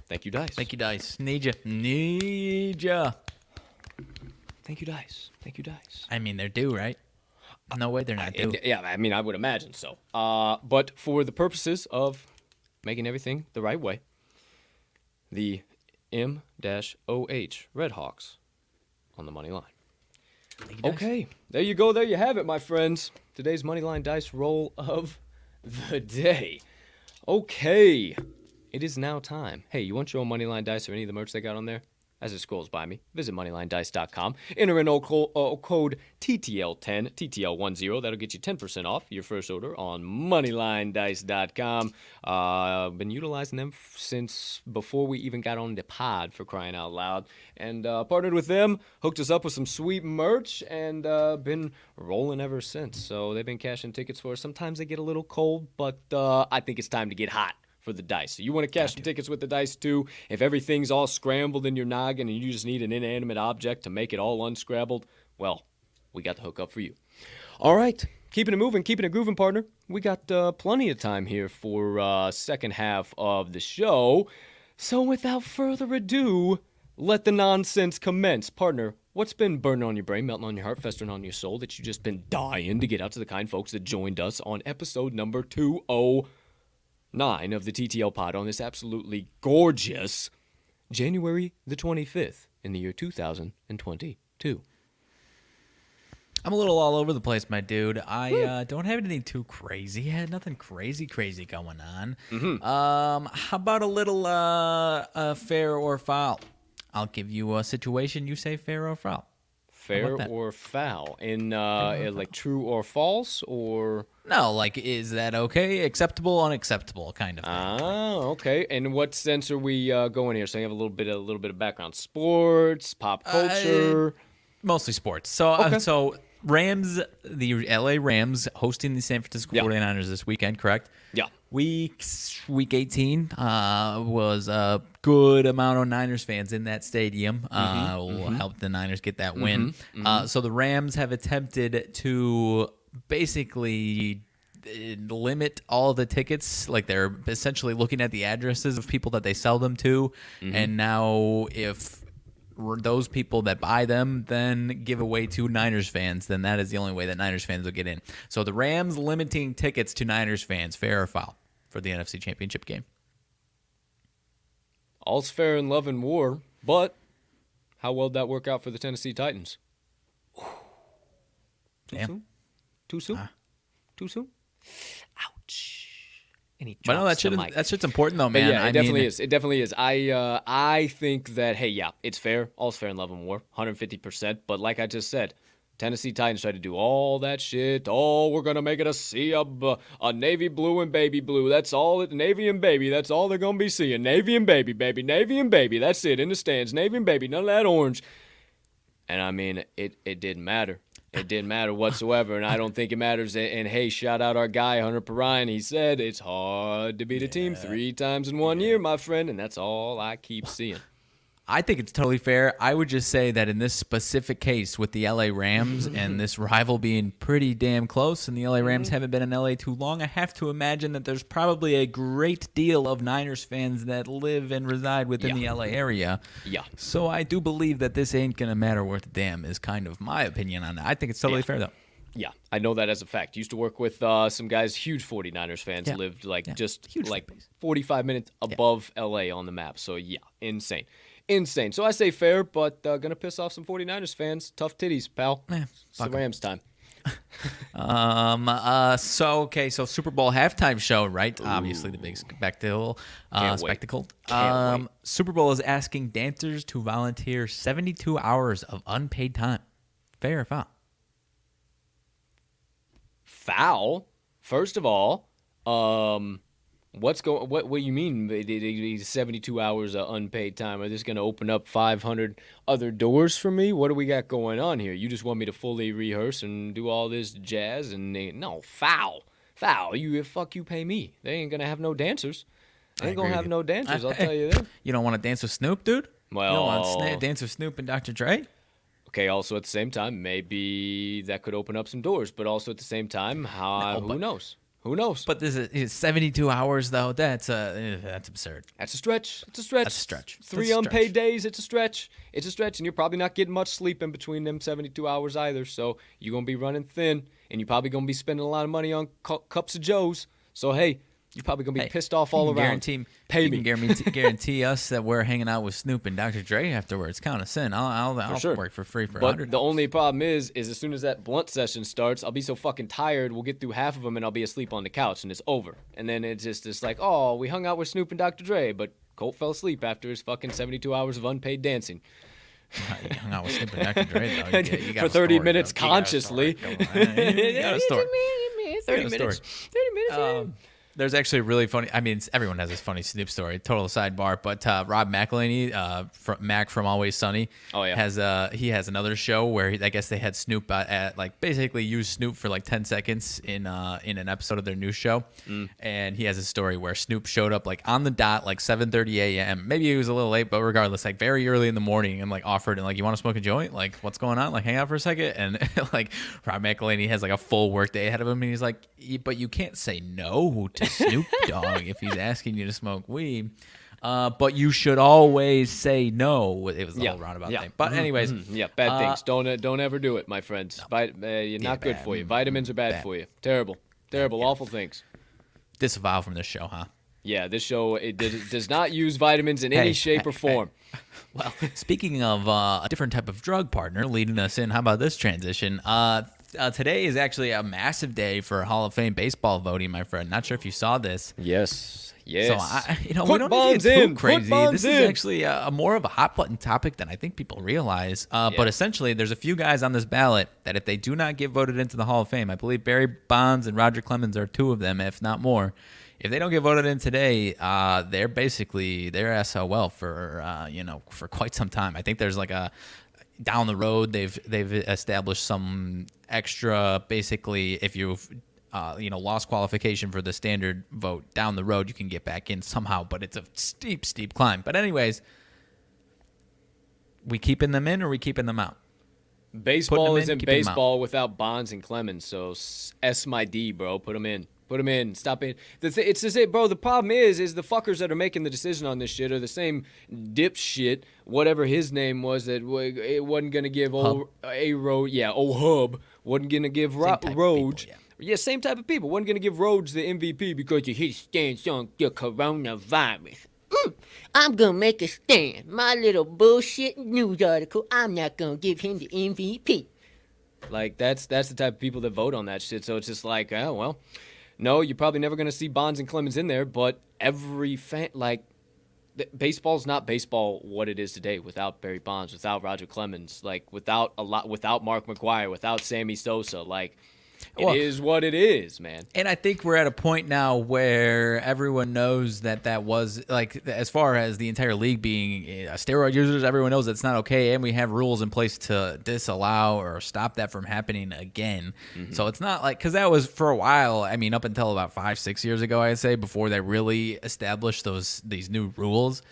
Thank you, Dice. Thank you, dice. Need ya. Need ya. Thank you, Dice. Thank you, Dice. I mean, they're due, right? No way they're not due. And, yeah, I mean, I would imagine so. Uh, but for the purposes of making everything the right way, the M OH Redhawks on the money line. Thank you, dice. Okay, there you go. There you have it, my friends. Today's money line Dice roll of the day. Okay, it is now time. Hey, you want your own Moneyline Dice or any of the merch they got on there? As it scrolls by me, visit moneylinedice.com. Enter in uh, code TTL10, TTL10. That'll get you 10% off your first order on moneylinedice.com. Uh, been utilizing them since before we even got on the pod for crying out loud. And uh, partnered with them, hooked us up with some sweet merch, and uh, been rolling ever since. So they've been cashing tickets for us. Sometimes they get a little cold, but uh, I think it's time to get hot for the dice. So you want to cash some tickets with the dice too. If everything's all scrambled in your noggin and you just need an inanimate object to make it all unscrambled, well, we got the hookup for you. All right, keeping it moving, keeping it grooving, partner. We got uh, plenty of time here for uh, second half of the show. So without further ado, let the nonsense commence, partner. What's been burning on your brain, melting on your heart, festering on your soul that you've just been dying to get out to the kind folks that joined us on episode number 209 of the TTL pod on this absolutely gorgeous January the 25th in the year 2022? I'm a little all over the place, my dude. I uh, don't have anything too crazy. I had nothing crazy, crazy going on. Mm-hmm. Um, how about a little uh, uh, fair or foul? I'll give you a situation. You say fair or foul. Fair or foul? In uh, like true or false or No, like is that okay? Acceptable, unacceptable, kind of. Thing. ah okay. And what sense are we uh, going here? So you have a little bit a little bit of background, sports, pop culture. Mostly sports. So, uh, Okay. so Rams, the LA Rams, hosting the San Francisco Yeah. 49ers this weekend, correct? yeah. Week week 18 uh, was a good amount of Niners fans in that stadium. Uh, will help the Niners get that win. Uh, so the Rams have attempted to basically uh, limit all the tickets. Like they're essentially looking at the addresses of people that they sell them to, and now if those people that buy them then give away to Niners fans, then that is the only way that Niners fans will get in. So the Rams limiting tickets to Niners fans, fair or foul for the NFC Championship game? All's fair in love and war, but how well did that work out for the Tennessee Titans? Too Damn. soon? Too soon? Too soon? Ah. Ouch. And he But no, that the shit mic. that shit's important though, But man. yeah, it I definitely mean, is. It definitely is. I uh, I think that hey, yeah, it's fair. All's fair in love and war, 150. percent But like I just said, Tennessee Titans tried to do all that shit. Oh, we're gonna make it a sea of uh, a navy blue and baby blue. That's all. It, navy and baby. That's all they're gonna be seeing. Navy and baby, baby. Navy and baby. That's it in the stands. Navy and baby. None of that orange. And I mean, it it didn't matter. It didn't matter whatsoever, and I don't think it matters. And, and hey, shout out our guy Hunter Perrine. He said it's hard to beat a team three times in one year, my friend, and that's all I keep seeing. I think it's totally fair. I would just say that in this specific case with the LA Rams and this rival being pretty damn close, and the LA Rams haven't been in LA too long, I have to imagine that there's probably a great deal of Niners fans that live and reside within Yeah. the LA area. Yeah. So I do believe that this ain't gonna matter worth a damn. Is kind of my opinion on it. I think it's totally Yeah. fair though. Yeah, I know that as a fact. Used to work with uh, some guys, huge 49ers fans, Yeah. lived like just Huge like 45 minutes above LA on the map. So yeah, insane. Insane. So I say fair, but uh, gonna piss off some 49ers fans. Tough titties, pal. Eh, it's the fuck 'em. Rams time. Um. Uh. So okay. So Super Bowl halftime show, right? Obviously the big spectacle. Uh, spectacle. Um. wait. Super Bowl is asking dancers to volunteer 72 hours of unpaid time. Fair or foul? foul. First of all, um, what's going? What what do you mean? it- Seventy-two hours of unpaid time? Are this going to open up five hundred other doors for me? What do we got going on here? You just want me to fully rehearse and do all this jazz? And they, no foul, foul. You fuck you, pay me. They ain't gonna have no dancers. They ain't gonna have no dancers. I'll tell you that. You don't want to dance with Snoop, dude? you don't want to Well- sna- dance with Snoop and Dr. Dre? Okay. Also, at the same time, maybe that could open up some doors. But also at the same time, how? No, who knows? Who knows? But this is is 72 hours though. That's uh, eh, that's absurd. That's a stretch. It's a stretch. That's a stretch. Three a unpaid stretch. days. It's a stretch. It's a stretch, and you're probably not getting much sleep in between them 72 hours either. So you're gonna be running thin, and you're probably gonna be spending a lot of money on cu- cups of Joes. So hey, you're probably gonna be Hey, pissed off all around. Guarantee, Pay you me. Can guarantee, guarantee us that we're hanging out with Snoop and Dr. Dre afterwards. Count us in. I'll I'll, I'll sure. work for free for But 100. the only problem is, is as soon as that blunt session starts, I'll be so fucking tired. We'll get through half of them, and I'll be asleep on the couch, and it's over. And then it's just it's like, oh, we hung out with Snoop and Dr. Dre, but Colt fell asleep after his fucking 72 hours of unpaid dancing. you hung out with Snoop and Dr. Dre though. You get- you got For 30 story, minutes though. You got a story. consciously. You got a story. 30 minutes. 30 minutes. Um, there's actually a really funny. I mean, everyone has this funny Snoop story. Total sidebar, but uh, Rob McElhenney, uh, from Mac from Always Sunny, Oh, yeah. has uh he has another show where he, I guess they had Snoop uh, at like basically used Snoop for like ten seconds in uh in an episode of their new show, Mm. and he has a story where Snoop showed up like on the dot like 7:30 a.m. Maybe he was a little late, but regardless, like very early in the morning, and like offered and like you want to smoke a joint, like what's going on, like hang out for a second, and like Rob McElhenney has like a full work day ahead of him, and he's like, but you can't say no to Snoop Dogg if he's asking you to smoke weed. Uh, but you should always say no. It was the yeah, whole roundabout yeah. thing. But Mhm, anyways, mhm. yeah, bad uh, things. Don't uh, don't ever do it, my friends. Vit- uh, you're not good bad. for you. Vitamins are bad, Bad. for you. Terrible, terrible, awful things. disavow from this show, huh? Yeah, this show it, did, does not use vitamins in any Hey, shape or hey, form. Well, speaking of uh, a different type of drug partner leading us in, how about this transition? Uh, today is actually a massive day for Hall of Fame baseball voting, my friend. Not sure if you saw this. Yes, yes. So I, you know, Put we don't need to get in. crazy. This is in. actually a, a more of a hot button topic than I think people realize. Uh, But essentially, there's a few guys on this ballot that if they do not get voted into the Hall of Fame, I believe Barry Bonds and Roger Clemens are two of them, if not more. If they don't get voted in today, uh, they're basically they're SOL for uh, you know for quite some time. I think there's like a down the road they've they've established some extra basically if you've uh, you know lost qualification for the standard vote down the road you can get back in somehow but it's a steep steep climb but anyways we keeping them in or we keeping them out baseball them isn't in keeping 'em out. baseball without Bonds and Clemens. So S my D, bro. Put them in. Put him in. Stop it. The th- it's the same, bro. The problem is, is the fuckers that are making the decision on this shit are the same dipshit, whatever his name was, that w- it wasn't gonna give old a road. Yeah, old hub wasn't gonna give Ro- type of Rhodes. people, yeah. same type of people. wasn't gonna give Rhodes the MVP because of his stance on the coronavirus. Mm, I'm gonna make a stand. My little bullshit news article, I'm not gonna give him the MVP. Like that's that's the type of people that vote on that shit. So it's just like, oh well, no, you're probably never gonna see Bonds and Clemens in there. But every fan, like, th- baseball's not baseball what it is today without Barry Bonds, without Roger Clemens, like without a lot, without Mark McGwire, without Sammy Sosa. Like, it is Well- what it is, man. And I think we're at a point now where everyone knows that that was like as far as the entire league being uh, steroid users, everyone knows that's not okay, and we have rules in place to disallow or stop that from happening again. So it's not like because that was for a while. I mean, up until about five, six years ago, I'd say before they really established those these new rules.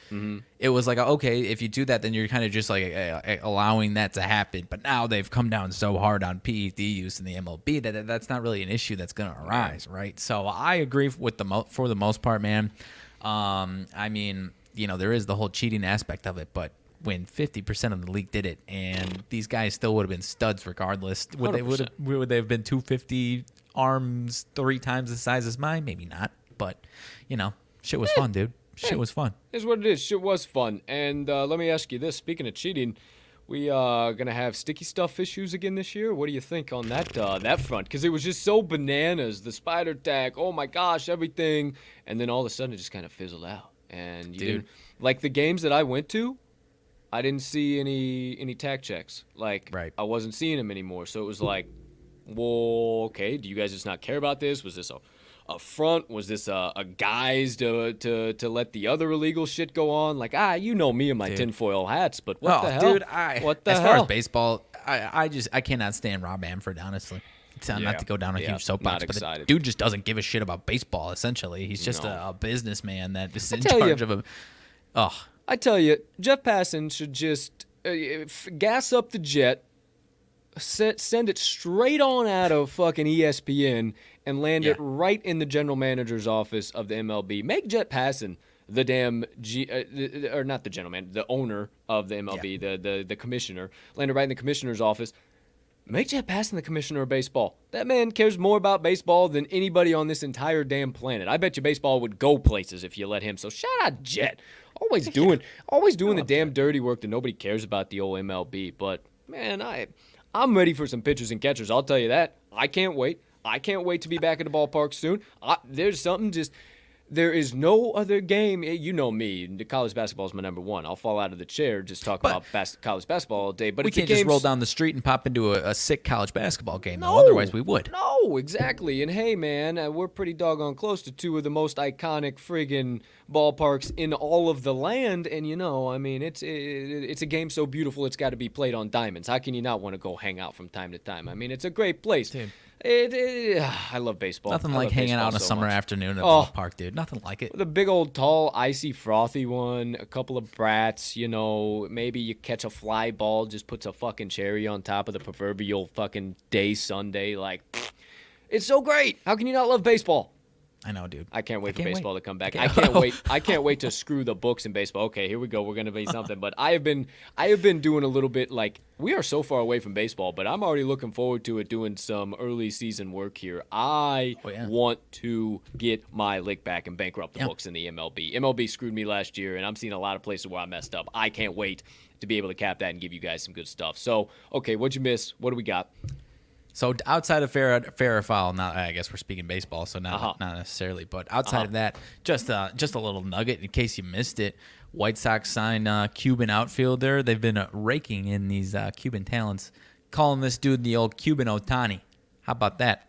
It was like okay, if you do that, then you're kind of just like uh, uh, allowing that to happen. But now they've come down so hard on PED use in the MLB that that that's not really an issue that's going to arise, right? So I agree with the mo- for the most part, man. Um, I mean, you know, there is the whole cheating aspect of it, but when 50% of the league did it and these guys still would have been studs regardless, would they would have would they have been 250 arms three times the size as mine? Maybe not, but you know, shit was fun, dude. Shit was fun. Is what it is. Shit was fun. And uh, let me ask you this: Speaking of cheating, we uh gonna have sticky stuff issues again this year. What do you think on that uh, that front? Because it was just so bananas. The spider tag. Oh my gosh, everything. And then all of a sudden, it just kind of fizzled out. And you Dude. didn't like the games that I went to. I didn't see any any tag checks. Like Right. I wasn't seeing them anymore. So it was like, well, okay. Do you guys just not care about this? Was this a a front? Was this a, a guise to, to to let the other illegal shit go on? Like, ah, you know me and my Dude. tinfoil hats, but what oh, the hell? dude, I what the as hell? far as baseball, I I just I cannot stand Rob Manfred honestly. Yeah, not to go down a yeah, huge soapbox, but the dude just doesn't give a shit about baseball. Essentially, he's just No. a, a businessman that is in charge you- of a. Oh, I tell you, Jeff Passan should just uh, gas up the jet, se- send it straight on out of fucking ESPN, and land it right in the general manager's office of the MLB. Make Jet Passan the damn G, uh, or not the general man, the owner of the MLB, the, the the commissioner, land it right in the commissioner's office. Make Jet Passan the commissioner of baseball. That man cares more about baseball than anybody on this entire damn planet. I bet you baseball would go places if you let him. So shout out Jet. Always doing always doing the damn dirty work that nobody cares about the old MLB. But man, I I'm ready for some pitchers and catchers. I'll tell you that. I can't wait. I can't wait to be back at the ballpark soon. I, there's something just there is no other game. eh, You know me. the College basketball is my number one. I'll fall out of the chair just talk But- about bas- college basketball all day. But we can't just roll down the street and pop into a, a sick college basketball game. no, though. Otherwise, we would. No, exactly. And hey, man, uh, we're pretty doggone close to two of the most iconic friggin' ballparks in all of the land. And you know, I mean, it's it, it's a game so beautiful it's got to be played on diamonds. How can you not want to go hang out from time to time? I mean, it's a great place. Dude. It, it- I love baseball. Nothing I like hanging out on a so summer much. afternoon at Oh. the ballpark, dude. Nothing like it. The big old tall, icy, frothy one, a couple of brats, you know, maybe you catch a fly ball, just puts a fucking cherry on top of the proverbial fucking day Sunday. Like, it's so great. How can you not love baseball? I know, dude. I can't wait for can't wait. baseball to come back. I I can't- can't wait. I can't wait to screw the books in baseball. Okay, here we go. We're gonna be something. But I have been, I have been doing a little bit. Like we are so far away from baseball, but I'm already looking forward to it. Doing some early season work here. I Oh, yeah. want to get my lick back and bankrupt the Yeah. books in the MLB. MLB screwed me last year, and I'm seeing a lot of places where I messed up. I can't wait to be able to cap that and give you guys some good stuff. So, okay, what'd you miss? What do we got? So outside of fair fair or foul, not I guess we're speaking baseball, so not Uh-huh. not necessarily, but outside of that, just uh, just a little nugget in case you missed it. White Sox signed uh, Cuban outfielder. They've been uh, raking in these uh, Cuban talents, calling this dude the old Cuban Ohtani. How about that,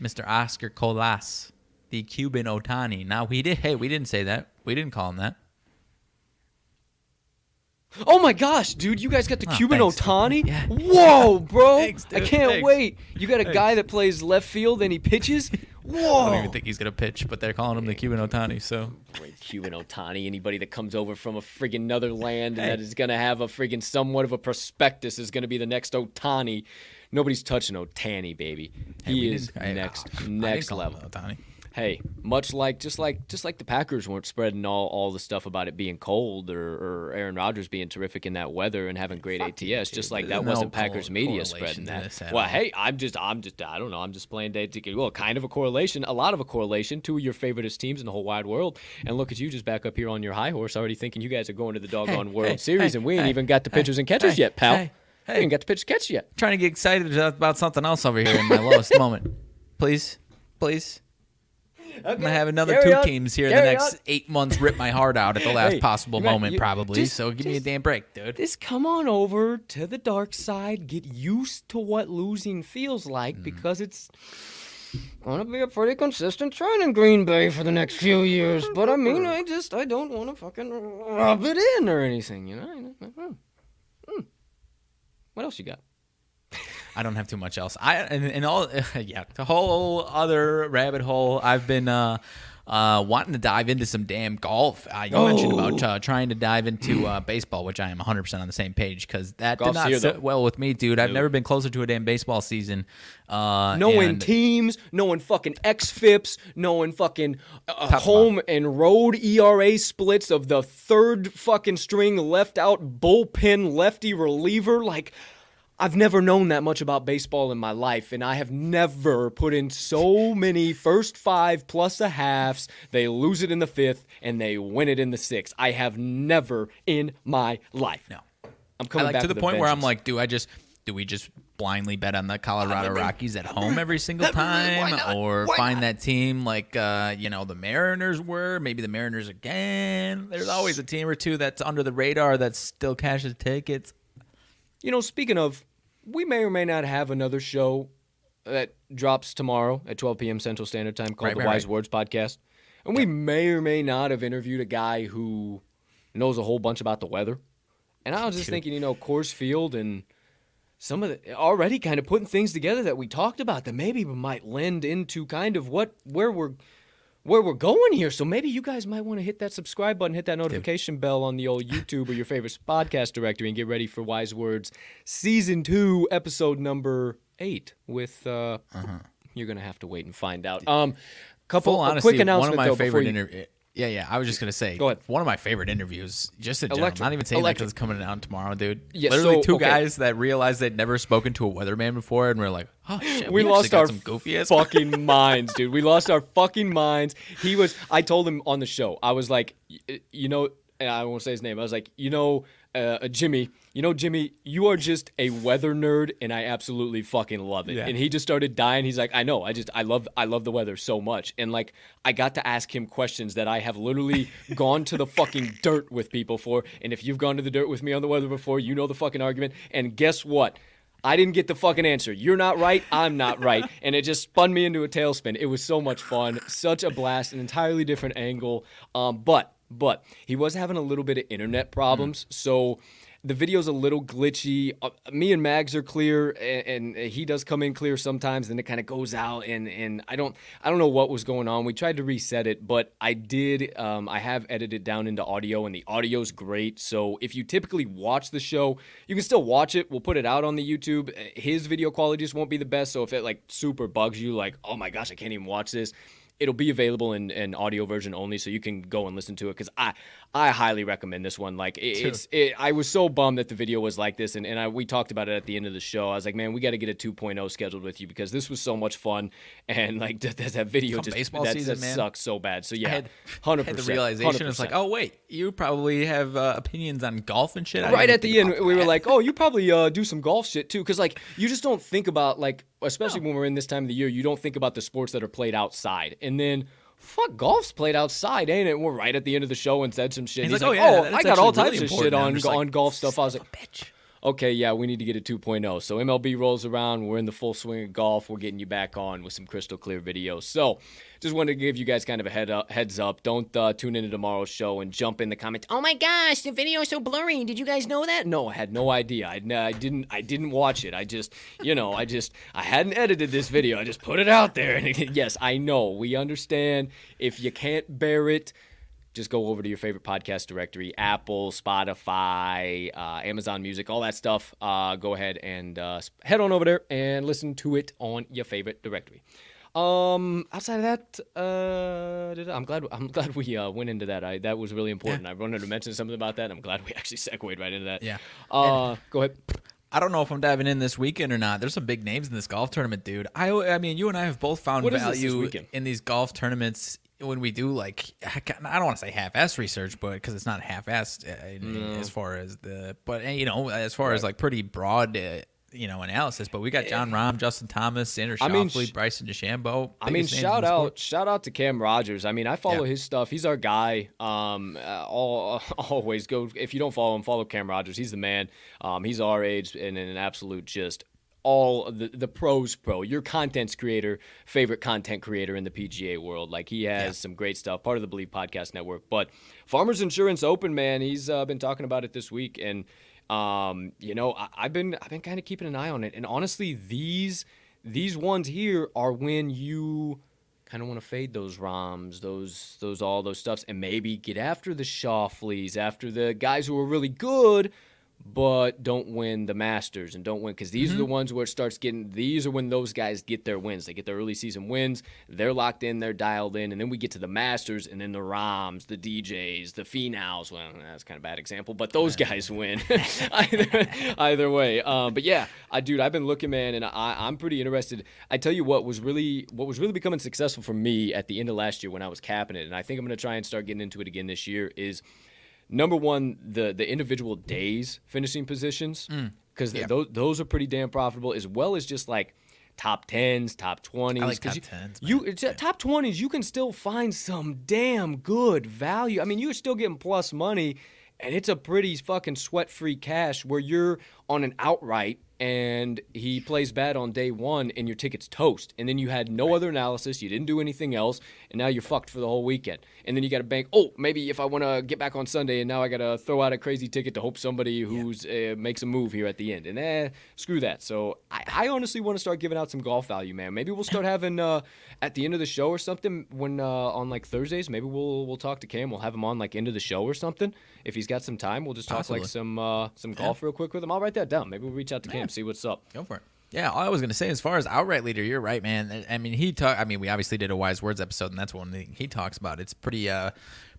Mr. Oscar Colas, the Cuban Ohtani? Now we did. Hey, we didn't say that. We didn't call him that. Oh my gosh, dude, you guys got the Oh, Cuban thanks. Ohtani? Yeah. Whoa, bro. Thanks, I can't Thanks. wait. You got a guy that plays left field and he pitches? Whoa. I don't even think he's gonna pitch, but they're calling him the Cuban Ohtani. So Great Cuban Ohtani. Anybody that comes over from a friggin' another land and that is gonna have a friggin' somewhat of a prospectus is gonna be the next Ohtani. Nobody's touching Ohtani, baby. He we is didn't- I- next I didn't next call him level. Ohtani. Hey, much like just like just like the Packers weren't spreading all, all the stuff about it being cold or, or Aaron Rodgers being terrific in that weather and having great ATS, just like that no wasn't Packers media spreading that. Well, hey, I'm just I'm just I don't know, I'm just playing day to well, kind of a correlation, a lot of a correlation. Two of your favoriteest teams in the whole wide world, and look at you just back up here on your high horse, already thinking you guys are going to the doggone World hey, Series, hey, and we ain't hey, even got the hey, pitchers and catchers hey, yet, pal. hey, We ain't got the pitchers and catchers yet. Trying to get excited about something else over here in my lowest moment. Please, please. I'm gonna have another carry two on, teams here in the carry next on. eight months rip my heart out at the last Hey, possible you moment, you- probably. just- so give me a just- damn break, dude. Just come on over to the dark side. Get used to what losing feels like Mm. because it's gonna be a pretty consistent trend in Green Bay for the next few years. But I mean, I just I don't want to fucking rub it in or anything, you know. Hmm. What else you got? I don't have too much else. I and, and all yeah, the whole other rabbit hole. I've been uh, uh, wanting to dive into some damn golf. Uh, you mentioned about Oh. uh, trying to dive into uh, baseball, which I am 100 percent on the same page because that Golf's did not here, sit though. well with me, dude. I've Nope. never been closer to a damn baseball season. Uh, Knowing and- teams, knowing fucking XFIPs, knowing fucking uh, home and road ERA splits of the third fucking string left out bullpen lefty reliever. Like, I've never known that much about baseball in my life, and I have never put in so many first five plus a halves. They lose it in the fifth, and they win it in the sixth. I have never in my life. No. I'm coming like back to the a point where I'm like, do I just do we just blindly bet on the Colorado Rockies at home every single time, or find that team like uh, you know the Mariners were? Maybe the Mariners again. There's always a team or two that's under the radar that still cashes tickets. You know, speaking of, we may or may not have another show that drops tomorrow at 12 p.m. Central Standard Time called Right, the right, Wise right. Words Podcast. And we may or may not have interviewed a guy who knows a whole bunch about the weather. And I was just Dude. thinking, you know, Coors Field and some of the already kind of putting things together that we talked about that maybe might lend into kind of what where we're where we're going here. So maybe you guys might want to hit that subscribe button, hit that notification bell on the old YouTube or your favorite podcast directory, and get ready for Wise Words season two, episode number eight. With uh, you're gonna have to wait and find out. Um, couple Uh-huh. Full honesty, quick announcement one of my though, favorite you- interviews. Yeah, yeah. I was just gonna say, Go ahead. One of my favorite interviews, just in general. Electric. Not even saying that Electric. because it's coming out tomorrow, dude. Yeah, Literally so, two okay. guys that realized they'd never spoken to a weatherman before, and we're like, oh shit, we, actually lost got our some goofy ass fucking minds, dude. We lost our fucking minds. He was. I told him on the show. I was like, y- you know, and I won't say his name. I was like, you know, uh, Jimmy. You know, Jimmy, you are just a weather nerd, and I absolutely fucking love it. Yeah. And he just started dying. He's like, I know. I just, I love, I love the weather so much. And like, I got to ask him questions that I have literally gone to the fucking dirt with people for. And if you've gone to the dirt with me on the weather before, you know the fucking argument. And guess what? I didn't get the fucking answer. You're not right. I'm not right. And it just spun me into a tailspin. It was so much fun. Such a blast. An entirely different angle. Um, but, but he was having a little bit of internet problems. So the video's a little glitchy. Uh, me and Mags are clear, and, and he does come in clear sometimes. Then it kind of goes out, and and I don't I don't know what was going on. We tried to reset it, but I did. Um, I have edited down into audio, and the audio's great. So if you typically watch the show, you can still watch it. We'll put it out on the YouTube. His video quality just won't be the best. So if it like super bugs you, like oh my gosh, I can't even watch this it'll be available in an audio version only, so you can go and listen to it. Because I, I highly recommend this one. Like it, it's, it, I was so bummed that the video was like this, and, and I, we talked about it at the end of the show. I was like, man, we got to get a 2.0 scheduled with you because this was so much fun, and like that, that, that video Come just baseball that, season, that sucks so bad. So yeah, hundred had percent. the realization. It's like, oh wait, you probably have uh, opinions on golf and shit. I right at the end we were like oh you probably uh, do some golf shit too because like you just don't think about like especially when we're in this time of the year you don't think about the sports that are played outside. And then fuck golf's played outside ain't it? We're right at the end of the show and said some shit. He's he's, like, like, "Oh, yeah, oh i got all types really of shit important." On, like, on golf stuff. I was like bitch. Okay, yeah, we need to get a 2.0. So MLB rolls around. We're in the full swing of golf. We're getting you back on with some crystal clear videos. So just wanted to give you guys kind of a head up, heads up. Don't uh, tune into tomorrow's show and jump in the comments. Oh my gosh, the video is so blurry. Did you guys know that? No, I had no idea. I, I didn't. I didn't watch it. I just, you know, I just, I hadn't edited this video. I just put it out there. And yes, I know. We understand. If you can't bear it just go over to your favorite podcast directory Apple, Spotify, uh, Amazon Music, all that stuff. Uh, go ahead and uh, head on over there and listen to it on your favorite directory. Um, outside of that, uh, I'm glad I'm glad we uh, went into that. I that was really important. Yeah. I wanted to mention something about that. I'm glad we actually segued right into that. Yeah. Uh, go ahead. I don't know if I'm diving in this weekend or not. There's some big names in this golf tournament, dude. I I mean, you and I have both found what value in these golf tournaments when we do like I don't want to say half-ass research, but because it's not half-assed uh, as far as the but eh, you know as far right. as like pretty broad. Uh, you know analysis, but we got Jon Rahm, Justin Thomas, Xander Schauffele, I mean, sh- Bryson DeChambeau. I mean, shout out, shout out to Cam Rogers. I mean, I follow yeah. his stuff. He's our guy. Um, uh, all always go if you don't follow him, follow Cam Rogers. He's the man. Um, he's our age and an absolute just all the the pros pro, your content creator, favorite content creator in the PGA world. Like he has yeah. some great stuff, part of the believe Podcast Network. But Farmers Insurance Open, man, he's uh, been talking about it this week, and um, you know, I, have been I've been kind of keeping an eye on it. And honestly, these these ones here are when you kind of want to fade those Rahms, those those all those stuffs, and maybe get after the Schauffele's, after the guys who are really good but don't win the Masters and don't win because these mm-hmm. are the mm-hmm. ones where it starts getting. These are when those guys get their wins. They get their early season wins. They're locked in. They're dialed in, and then we get to the Masters, and then the Rahms, the DJs, the Finau's. Well, that's kind of a bad example, but those guys win either, either way. Um, but yeah, I dude, I've been looking, man, and I, I'm pretty interested. I tell you what was really what was really becoming successful for me at the end of last year when I was capping it, and I think I'm going to try and start getting into it again this year. Is number one, the the individual days finishing positions because mm. yeah. those those are pretty damn profitable, as well as just like top tens, top twenties. Like top tens. You, you yeah. top twenties, you can still find some damn good value. I mean, you're still getting plus money, and it's a pretty fucking sweat free cash where you're on an outright and he plays bad on day one and your ticket's toast. And then you had no right. other analysis. You didn't do anything else and now you're fucked for the whole weekend. And then you got to bank oh maybe if i want to get back on sunday and now i got to throw out a crazy ticket to hope somebody who's yeah. uh, makes a move here at the end. And eh screw that. So i, I honestly want to start giving out some golf value man. Maybe we'll start having uh, at the end of the show or something when uh, on like thursdays maybe we'll we'll talk to cam. We'll have him on like end of the show or something if he's got some time we'll just talk Possibly. like some uh, some golf yeah. real quick with him i'll write that down maybe we'll reach out to cam see what's up. Go for it. Yeah, all I was gonna say as far as outright leader, you're right, man. I mean, he talk. I mean, we obviously did a wise words episode, and that's one thing he talks about. It's pretty, uh,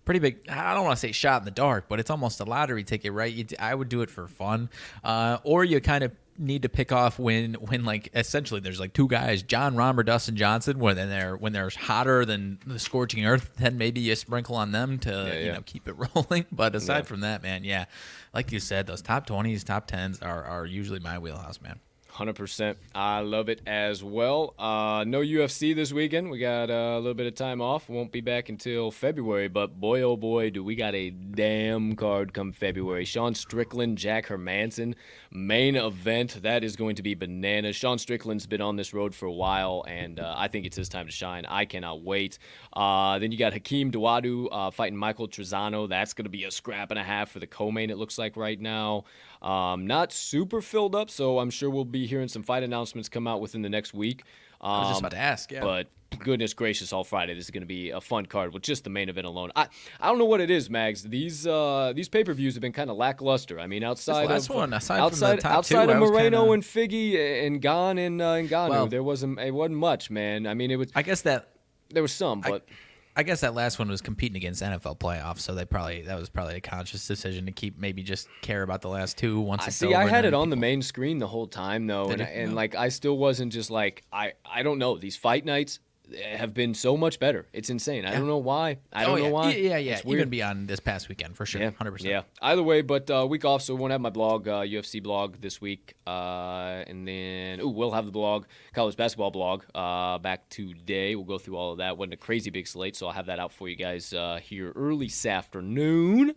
pretty big. I don't want to say shot in the dark, but it's almost a lottery ticket, right? You, I would do it for fun, uh, or you kind of need to pick off when when like essentially there's like two guys, Jon Rahm or Dustin Johnson, when they're when they're hotter than the scorching earth, then maybe you sprinkle on them to yeah, yeah. you know keep it rolling. But aside yeah. from that, man, yeah, like you said, those top twenties, top tens are are usually my wheelhouse, man. 100%. I love it as well. Uh, no UFC this weekend. We got uh, a little bit of time off. Won't be back until February, but boy, oh boy, do we got a damn card come February. Sean Strickland, Jack Hermansson, main event. That is going to be bananas. Sean Strickland's been on this road for a while, and uh, I think it's his time to shine. I cannot wait. Uh, then you got Hakeem Dawodu uh, fighting Michael Trizano. That's going to be a scrap and a half for the co-main, it looks like right now. Um, not super filled up, so I'm sure we'll be hearing some fight announcements come out within the next week. Um, I was just um, about to ask, yeah. But goodness gracious, all Friday, this is going to be a fun card with just the main event alone. I, I don't know what it is, Mags. These uh, these pay per views have been kind of lackluster. I mean, outside of one, aside, outside, outside two, of Moreno kinda... and Figgy and Gane and uh, and Ngannou, well, there wasn't it wasn't much, man. I mean, it was. I guess that there was some, but. I, I guess that last one was competing against NFL playoffs, so they probably that was probably a conscious decision to keep maybe just care about the last two once. I see. I had it on the main screen the whole time though, and, and like I still wasn't just like I I don't know these fight nights have been so much better. It's insane. I don't know why. I don't oh, yeah. know why. Yeah, yeah. Even beyond this past weekend, for sure. Yeah, 100%. Yeah. Either way, but uh, week off, so we won't have my blog, uh, UFC blog this week. Uh, and then, ooh, we'll have the blog, college basketball blog, uh, back today. We'll go through all of that. Wasn't a crazy big slate, so I'll have that out for you guys uh, here early this afternoon.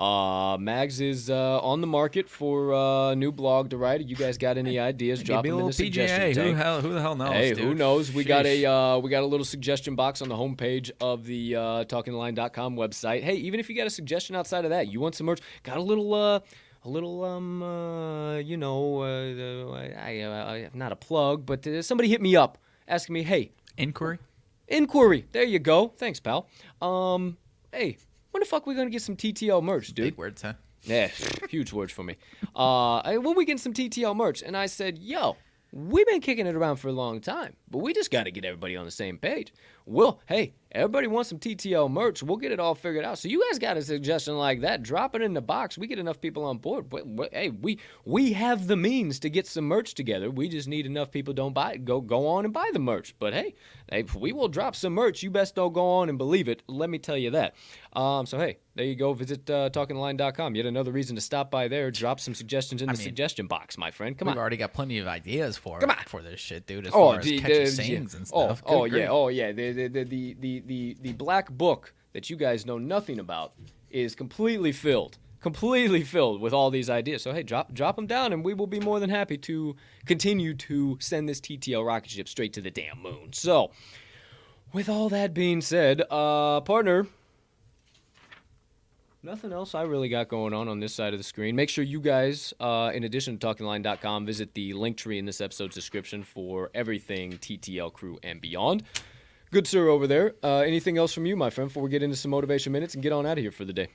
Uh, Mags is uh, on the market for a new blog to write. You guys got any ideas? Drop them in the suggestion PGA. Who the hell? Who the hell knows? Hey, dude? who knows? We got a uh, we got a little suggestion box on the homepage of the uh, talkingline.com website. Hey, even if you got a suggestion outside of that, you want some merch, got a little uh, a little um uh, you know uh, I, I, I not a plug, but uh, somebody hit me up asking me, hey, inquiry. inquiry. There you go. Thanks, pal. Um, hey, when the fuck we gonna get some TTL merch, dude? Big words, huh? Yeah, huge words for me. Uh, when we get some TTL merch, and I said, "Yo, we've been kicking it around for a long time, but we just got to get everybody on the same page." Well, hey, everybody wants some TTL merch. We'll get it all figured out. So you guys got a suggestion like that? Drop it in the box. We get enough people on board. But, but, hey, we we have the means to get some merch together. We just need enough people don't buy it. Go go on and buy the merch. But hey, hey, we will drop some merch. You best don't go on and believe it. Let me tell you that. Um, so hey, there you go. Visit uh, talkingline.com. Yet another reason to stop by there. Drop some suggestions in the mean, suggestion box, my friend. Come on. We've already got plenty of ideas for Come on. for this shit, dude. As Oh, far as the, catchy the- sayings yeah. and oh, stuff. oh Good yeah, grief. oh yeah. The the, the the the the black book that you guys know nothing about is completely filled, completely filled with all these ideas. So hey, drop drop them down, and we will be more than happy to continue to send this TTL rocket ship straight to the damn moon. So, with all that being said, uh, partner. Nothing else I really got going on on this side of the screen. Make sure you guys, uh, in addition to talkingline.com, visit the link tree in this episode's description for everything TTL crew and beyond. Good sir over there. Uh, anything else from you, my friend, before we get into some motivation minutes and get on out of here for the day?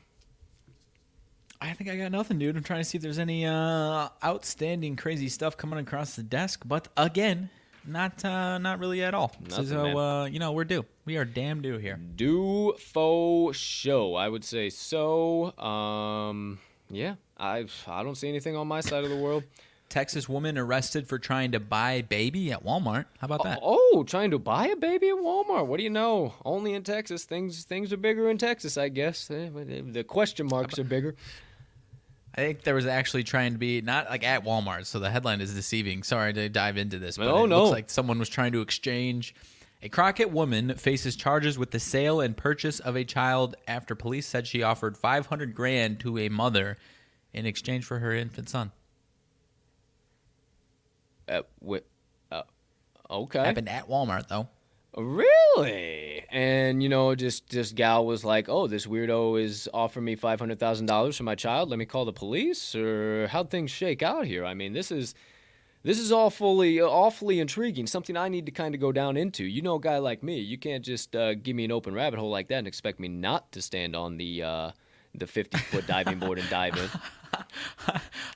I think I got nothing, dude. I'm trying to see if there's any uh, outstanding, crazy stuff coming across the desk, but again, not uh, not really at all. Nothing, so uh, you know, we're due. We are damn due here. Do faux show. I would say so. Um, yeah, I I don't see anything on my side of the world. Texas woman arrested for trying to buy baby at Walmart. How about that? Oh, trying to buy a baby at Walmart. What do you know? Only in Texas. Things things are bigger in Texas, I guess. Eh, The question marks are bigger. I think there was actually trying to be not like at Walmart, so the headline is deceiving. Sorry to dive into this, but No, it no. looks like someone was trying to exchange. A Crockett woman faces charges with the sale and purchase of a child after police said she offered 500 grand to a mother in exchange for her infant son. Uh, wi- uh, okay. Happened at Walmart though. Really? And you know, just this gal was like, "Oh, this weirdo is offering me five hundred thousand dollars for my child. Let me call the police." Or how'd things shake out here? I mean, this is this is awfully awfully intriguing. Something I need to kind of go down into. You know, a guy like me, you can't just uh, give me an open rabbit hole like that and expect me not to stand on the uh, the fifty foot diving board and dive in.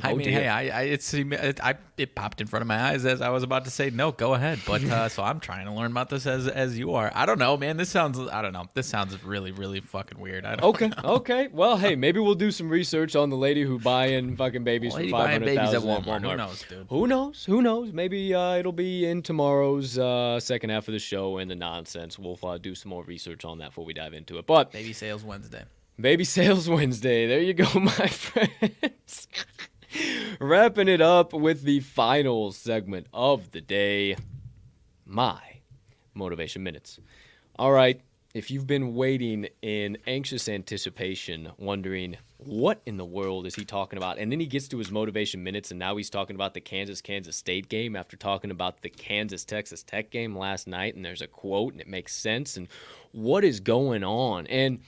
I Oh, mean, dear. hey, I, I it, seemed- it, I it popped in front of my eyes as I was about to say no, go ahead. But uh, so I'm trying to learn about this as as you are. I don't know, man. This sounds I don't know. This sounds really really fucking weird. I don't Okay, okay. Well, hey, maybe we'll do some research on the lady who buying fucking babies Lady for five hundred babies at thousand Walmart. Who knows, dude? Who knows? Who knows? Maybe uh, it'll be in tomorrow's uh, second half of the show and the nonsense. We'll uh, do some more research on that before we dive into it. But Baby sales Wednesday. Baby Sales Wednesday. There you go, my friends. Wrapping it up with the final segment of the day my motivation minutes. All right. If you've been waiting in anxious anticipation, wondering what in the world is he talking about, and then he gets to his motivation minutes, and now he's talking about the Kansas Kansas State game after talking about the Kansas Texas Tech game last night, and there's a quote, and it makes sense, and what is going on? And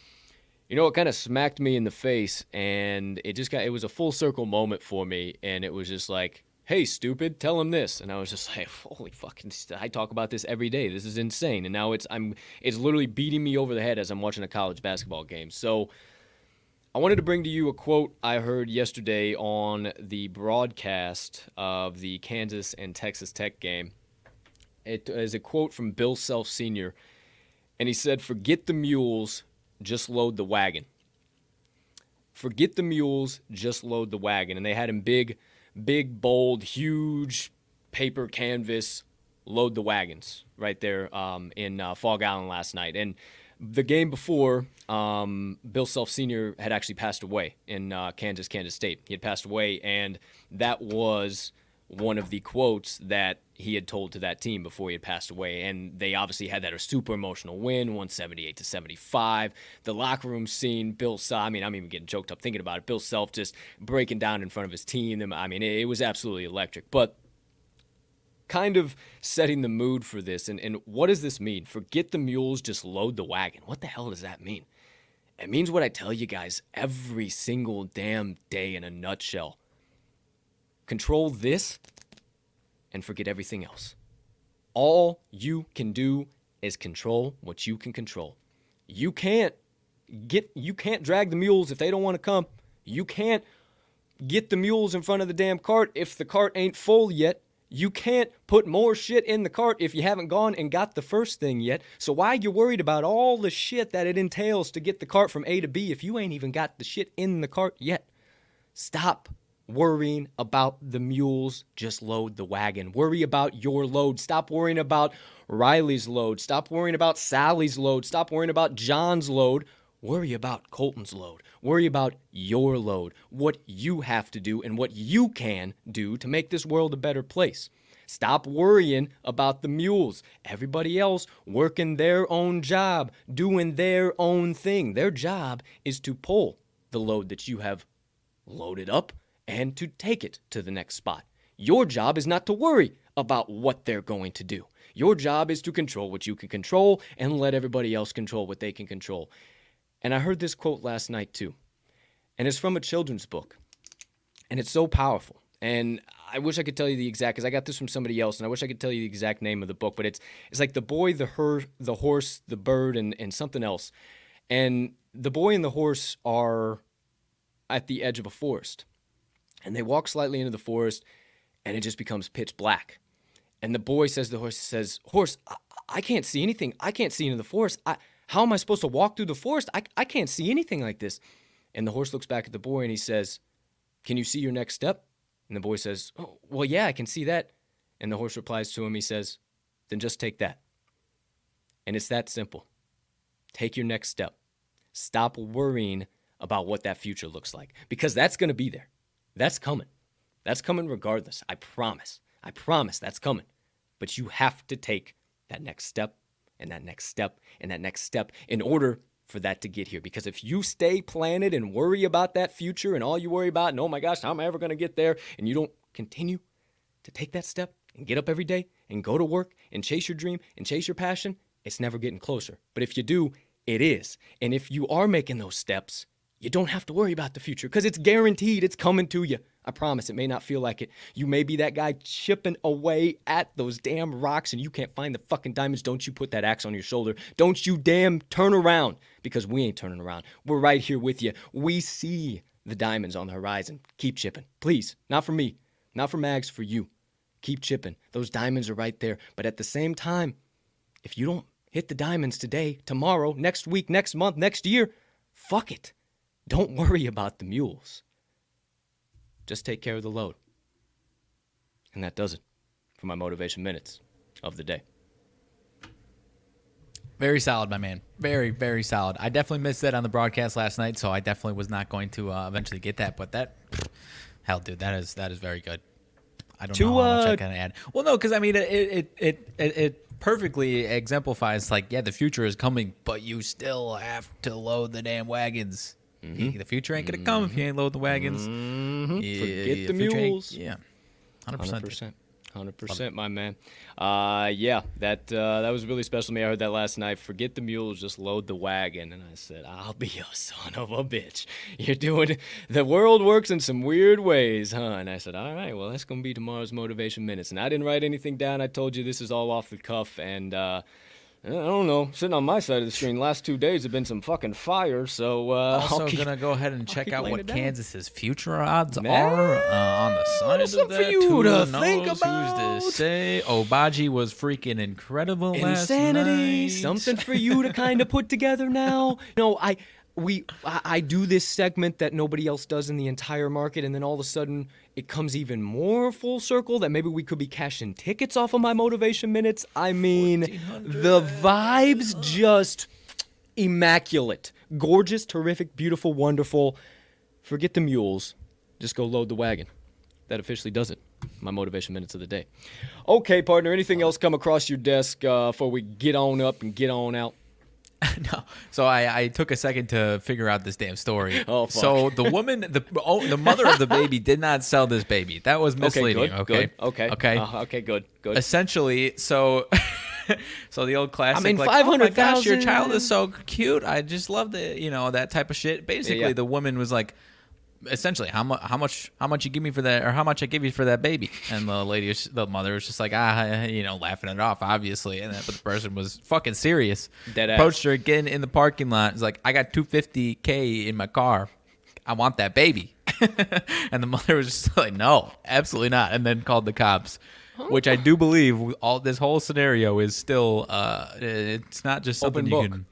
you know, it kind of smacked me in the face, and it just got, it was a full circle moment for me, and it was just like, hey, stupid, tell him this. And I was just like, holy fucking, I talk about this every day. This is insane. And now it's, I'm, it's literally beating me over the head as I'm watching a college basketball game. So I wanted to bring to you a quote I heard yesterday on the broadcast of the Kansas and Texas Tech game. It is a quote from Bill Self Sr., and he said, Forget the mules, just load the wagon. Forget the mules, just load the wagon. And they had him big, big, bold, huge paper canvas, load the wagons right there um, in uh, Phog Allen last night. And the game before, um, Bill Self Sr. had actually passed away in uh, Kansas, Kansas State. He had passed away, and that was one of the quotes that he had told to that team before he had passed away. And they obviously had that a super emotional win, 178 to 75. The locker room scene, Bill Self, I mean, I'm even getting choked up thinking about it. Bill Self just breaking down in front of his team. I mean, it, it was absolutely electric. But kind of setting the mood for this. And, and what does this mean? Forget the mules, just load the wagon. What the hell does that mean? It means what I tell you guys every single damn day in a nutshell. Control this and forget everything else. All you can do is control what you can control. You can't get you can't drag the mules if they don't want to come. You can't get the mules in front of the damn cart if the cart ain't full yet. You can't put more shit in the cart if you haven't gone and got the first thing yet. So why you worried about all the shit that it entails to get the cart from A to B if you ain't even got the shit in the cart yet? Stop worrying about the mules. Just load the wagon. Worry about your load. Stop worrying about Riley's load. Stop worrying about Sally's load. Stop worrying about John's load. Worry about Colton's load. Worry about your load, what you have to do, and what you can do to make this world a better place. Stop worrying about the mules. Everybody else working their own job, doing their own thing. Their job is to pull the load that you have loaded up and to take it to the next spot. Your job is not to worry about what they're going to do. Your job is to control what you can control and let everybody else control what they can control. And I heard this quote last night too. And it's from a children's book. And it's so powerful. And I wish I could tell you the exact because I got this from somebody else, and I wish I could tell you the exact name of the book. But it's it's like the boy, the her, the horse, the bird, and and something else. And the boy and the horse are at the edge of a forest, and they walk slightly into the forest, and it just becomes pitch black. And the boy says, the horse says, horse, I, I can't see anything. I can't see into the forest. I, how am I supposed to walk through the forest? I, I can't see anything like this. And the horse looks back at the boy and he says, Can you see your next step? And the boy says, Oh, well, yeah, I can see that. And the horse replies to him, He says, Then just take that. And it's that simple. Take your next step. Stop worrying about what that future looks like because that's going to be there. That's coming. That's coming regardless. I promise. I promise that's coming. But you have to take that next step and that next step and that next step in order for that to get here. Because if you stay planted and worry about that future and all you worry about, and oh my gosh, how am I ever going to get there? And you don't continue to take that step and get up every day and go to work and chase your dream and chase your passion, it's never getting closer. But if you do, it is. And if you are making those steps, you don't have to worry about the future because it's guaranteed it's coming to you. I promise it may not feel like it. You may be that guy chipping away at those damn rocks and you can't find the fucking diamonds. Don't you put that axe on your shoulder. Don't you damn turn around because we ain't turning around. We're right here with you. We see the diamonds on the horizon. Keep chipping. Please. Not for me. Not for Mags, for you. Keep chipping. Those diamonds are right there. But at the same time, if you don't hit the diamonds today, tomorrow, next week, next month, next year, fuck it. Don't worry about the mules. Just take care of the load. And that does it for my motivation minutes of the day. Very solid, my man. Very, very solid. I definitely missed that on the broadcast last night, so I definitely was not going to uh, eventually get that. But that, hell, dude, that is that is very good. I don't to, know how much uh, I can add. Well, no, because I mean, it it, it it it perfectly exemplifies like, yeah, the future is coming, but you still have to load the damn wagons. Mm-hmm. The future ain't gonna come if you ain't load the wagons. Mm-hmm. Yeah, Forget the mules. Yeah, hundred percent. Hundred percent, my man. Uh, yeah, that uh, that was really special to me. I heard that last night. Forget the mules, just load the wagon. And I said, "I'll be your son of a bitch. You're doing the world works in some weird ways, huh?" And I said, "All right, well, that's gonna be tomorrow's motivation minutes." And I didn't write anything down. I told you this is all off the cuff, and uh, I don't know. Sitting on my side of the screen, last two days have been some fucking fire. So uh, also keep, gonna go ahead and check out what Kansas's future odds Man, are uh, on the side of that. for you to think about. Who's to say? Obagi was freaking incredible Insanity. Something for you to kind of put together now. No, I we I, do this segment that nobody else does in the entire market, and then all of a sudden it comes even more full circle that maybe we could be cashing tickets off of my motivation minutes. I mean, the vibes just immaculate, gorgeous, terrific, beautiful, wonderful. Forget the mules, just go load the wagon. That officially does it my motivation minutes of the day. Okay, partner. Anything else come across your desk uh, before we get on up and get on out? no. So I, I took a second to figure out this damn story. Oh, fuck. So the woman, the oh, the mother of the baby did not sell this baby. That was Okay, misleading. good. Okay. Good. Okay. Okay. Uh, okay. Good. Good. Essentially, so. So the old classic, I mean, like, oh my gosh, your child is so cute. I just love the, you know, that type of shit. Basically, yeah. the woman was like, essentially, how much, how much, how much you give me for that, or how much I give you for that baby? And the lady, was- the mother was just like, ah, you know, laughing it off, obviously. And then, but the person was fucking serious. Dead ass. Approached her again in the parking lot. It's like, I got 250k in my car. I want that baby. and the mother was just like, no, absolutely not. And then called the cops. Which I do believe all this whole scenario is still uh it's not just something Open you book. can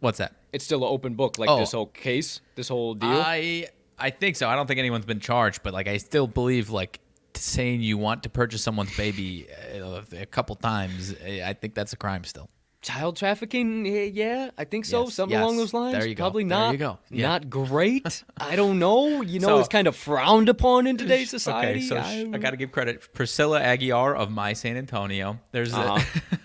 What's that? it's still an open book, like Oh. this whole case, this whole deal. I I think so. I don't think anyone's been charged, but like I still believe like saying you want to purchase someone's baby uh, a couple times, I think that's a crime still. Child trafficking, yeah, I think so. Yes, Something along those lines. There you go. Probably There not. you go. Yeah. Not great. I don't know. You know, So- it's kind of frowned upon in today's society. Okay, so sh- I got to give credit Priscilla Aguiar of My San Antonio. There's Uh-huh.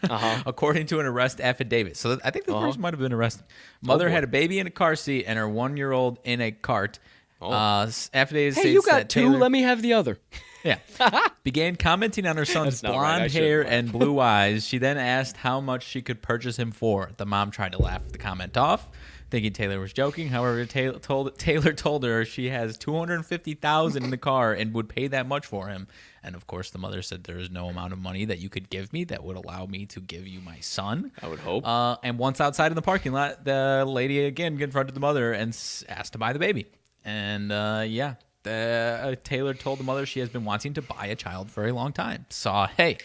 Uh-huh. according to an arrest affidavit. So I think this Uh-huh. person might have been arrested. Mother boy. had a baby in a car seat and her one year old in a cart. Uh, s- affidavit Hey, you got two. Taylor- Let me have the other. Yeah. Began commenting on her son's That's not right. Blonde hair and blue eyes. She then asked how much she could purchase him for. The mom tried to laugh the comment off, thinking Taylor was joking. However, Taylor told Taylor told her she has two hundred fifty thousand in the car and would pay that much for him. And of course, the mother said there is no amount of money that you could give me that would allow me to give you my son. I would hope. Uh, and once outside in the parking lot, the lady again confronted the mother and s- asked to buy the baby. And uh, yeah, the, uh, Taylor told the mother she has been wanting to buy a child for a long time. Saw, hey,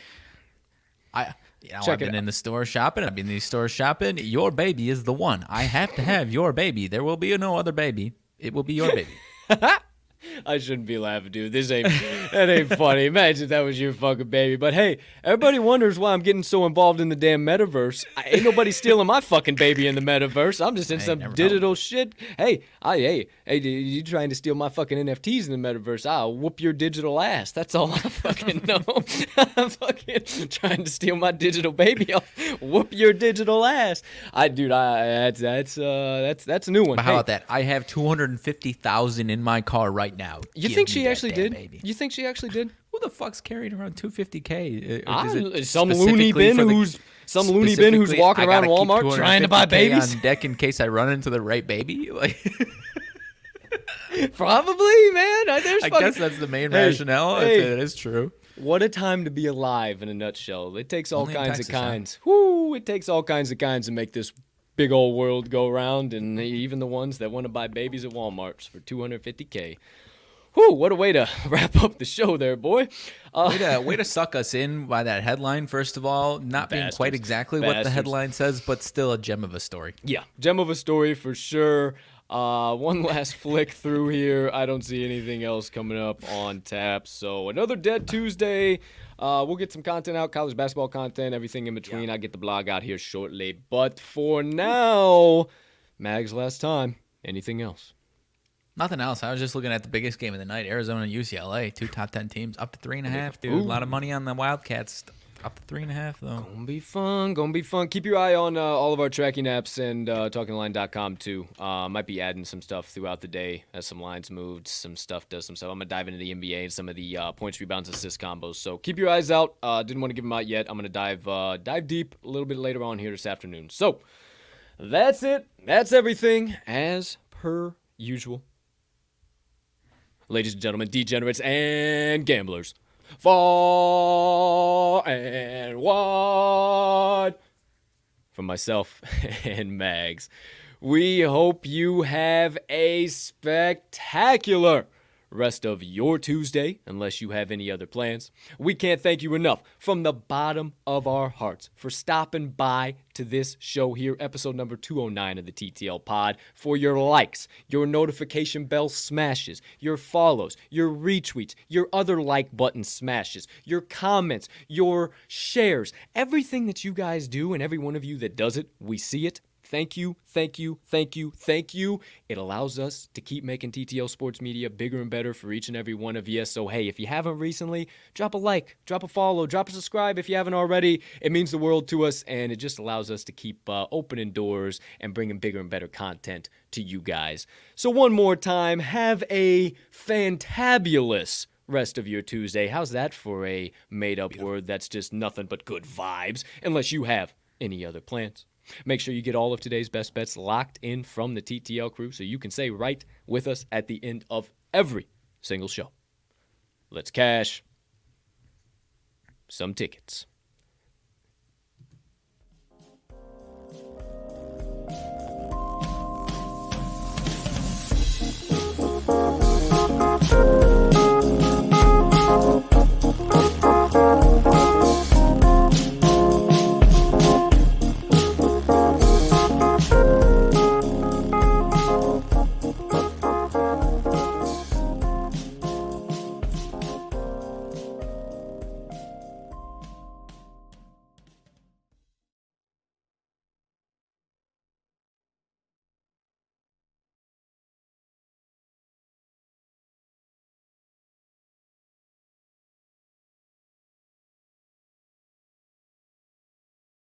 I. You know, Check I've been in the store shopping. I've been in the store shopping. Your baby is the one. I have to have your baby. There will be no other baby. It will be your baby. I shouldn't be laughing, dude. This ain't that ain't funny. Imagine if that was your fucking baby. But hey, everybody wonders why I'm getting so involved in the damn metaverse. I, ain't nobody stealing my fucking baby in the metaverse. I'm just in Hey, some digital shit. Hey, I hey hey, you trying to steal my fucking NFTs in the metaverse? I'll whoop your digital ass. That's all I fucking know. I'm fucking trying to steal my digital baby. I'll whoop your digital ass. I dude, I that's that's uh that's that's a new one. But how Hey, about that? I have two hundred and fifty thousand in my car right now. You Give think she actually did? Baby. You think she actually did? Who the fuck's carrying around 250k? Uh, I- is it some loony bin the- who's- some loony bin who's walking around Walmart trying to buy babies? on deck in case I run into the right baby. Like, Probably, man. I, there's I fucking- guess that's the main Hey, rationale. hey. It is true. What a time to be alive in a nutshell. It takes all Only kinds Texas, of huh? kinds. Whoo! It takes all kinds of kinds to make this big old world go round, and even the ones that want to buy babies at Walmart's for 250k. Whew! What a way to wrap up the show, there, boy. Uh, Way to, way to suck us in by that headline, first of all. Not being quite Bastards. exactly what the headline says, but still a gem of a story. yeah, gem of a story for sure. Uh, one last flick through here. I don't see anything else coming up on tap. So another Dead Tuesday. Uh, we'll get some content out, college basketball content, everything in between. I'll get the blog out here shortly. But for now, Mag's last time. Anything else? Nothing else. I was just looking at the biggest game of the night Arizona and UCLA, two top 10 teams, up to three and a half, dude. A lot of money on the Wildcats. Up to three and a half, though. Gonna be fun. Gonna be fun. Keep your eye on uh, all of our tracking apps and uh, talkingline.com too. Uh, might be adding some stuff throughout the day as some lines moved, some stuff does some stuff. I'm gonna dive into the NBA and some of the uh, points, rebounds, assist combos. So keep your eyes out. Uh, didn't want to give them out yet. I'm gonna dive uh, dive deep a little bit later on here this afternoon. So that's it. That's everything as per usual. Ladies and gentlemen, degenerates and gamblers, far and wide. From myself and Mags, we hope you have a spectacular rest of your Tuesday, unless you have any other plans. We can't thank you enough from the bottom of our hearts for stopping by to this show here, episode number 209 of the TTL Pod, for your likes, your notification bell smashes, your follows, your retweets, your other like button smashes, your comments, your shares, everything that you guys do, and every one of you that does it, we see it. Thank you, thank you, thank you, thank you. It allows us to keep making TTL Sports Media bigger and better for each and every one of you. So, hey, if you haven't recently, drop a like, drop a follow, drop a subscribe if you haven't already. It means the world to us, and it just allows us to keep uh, opening doors and bringing bigger and better content to you guys. So, one more time, have a fantabulous rest of your Tuesday. How's that for a made up word that's just nothing but good vibes, unless you have any other plans? Make sure you get all of today's best bets locked in from the TTL crew so you can say right with us at the end of every single show. Let's cash some tickets.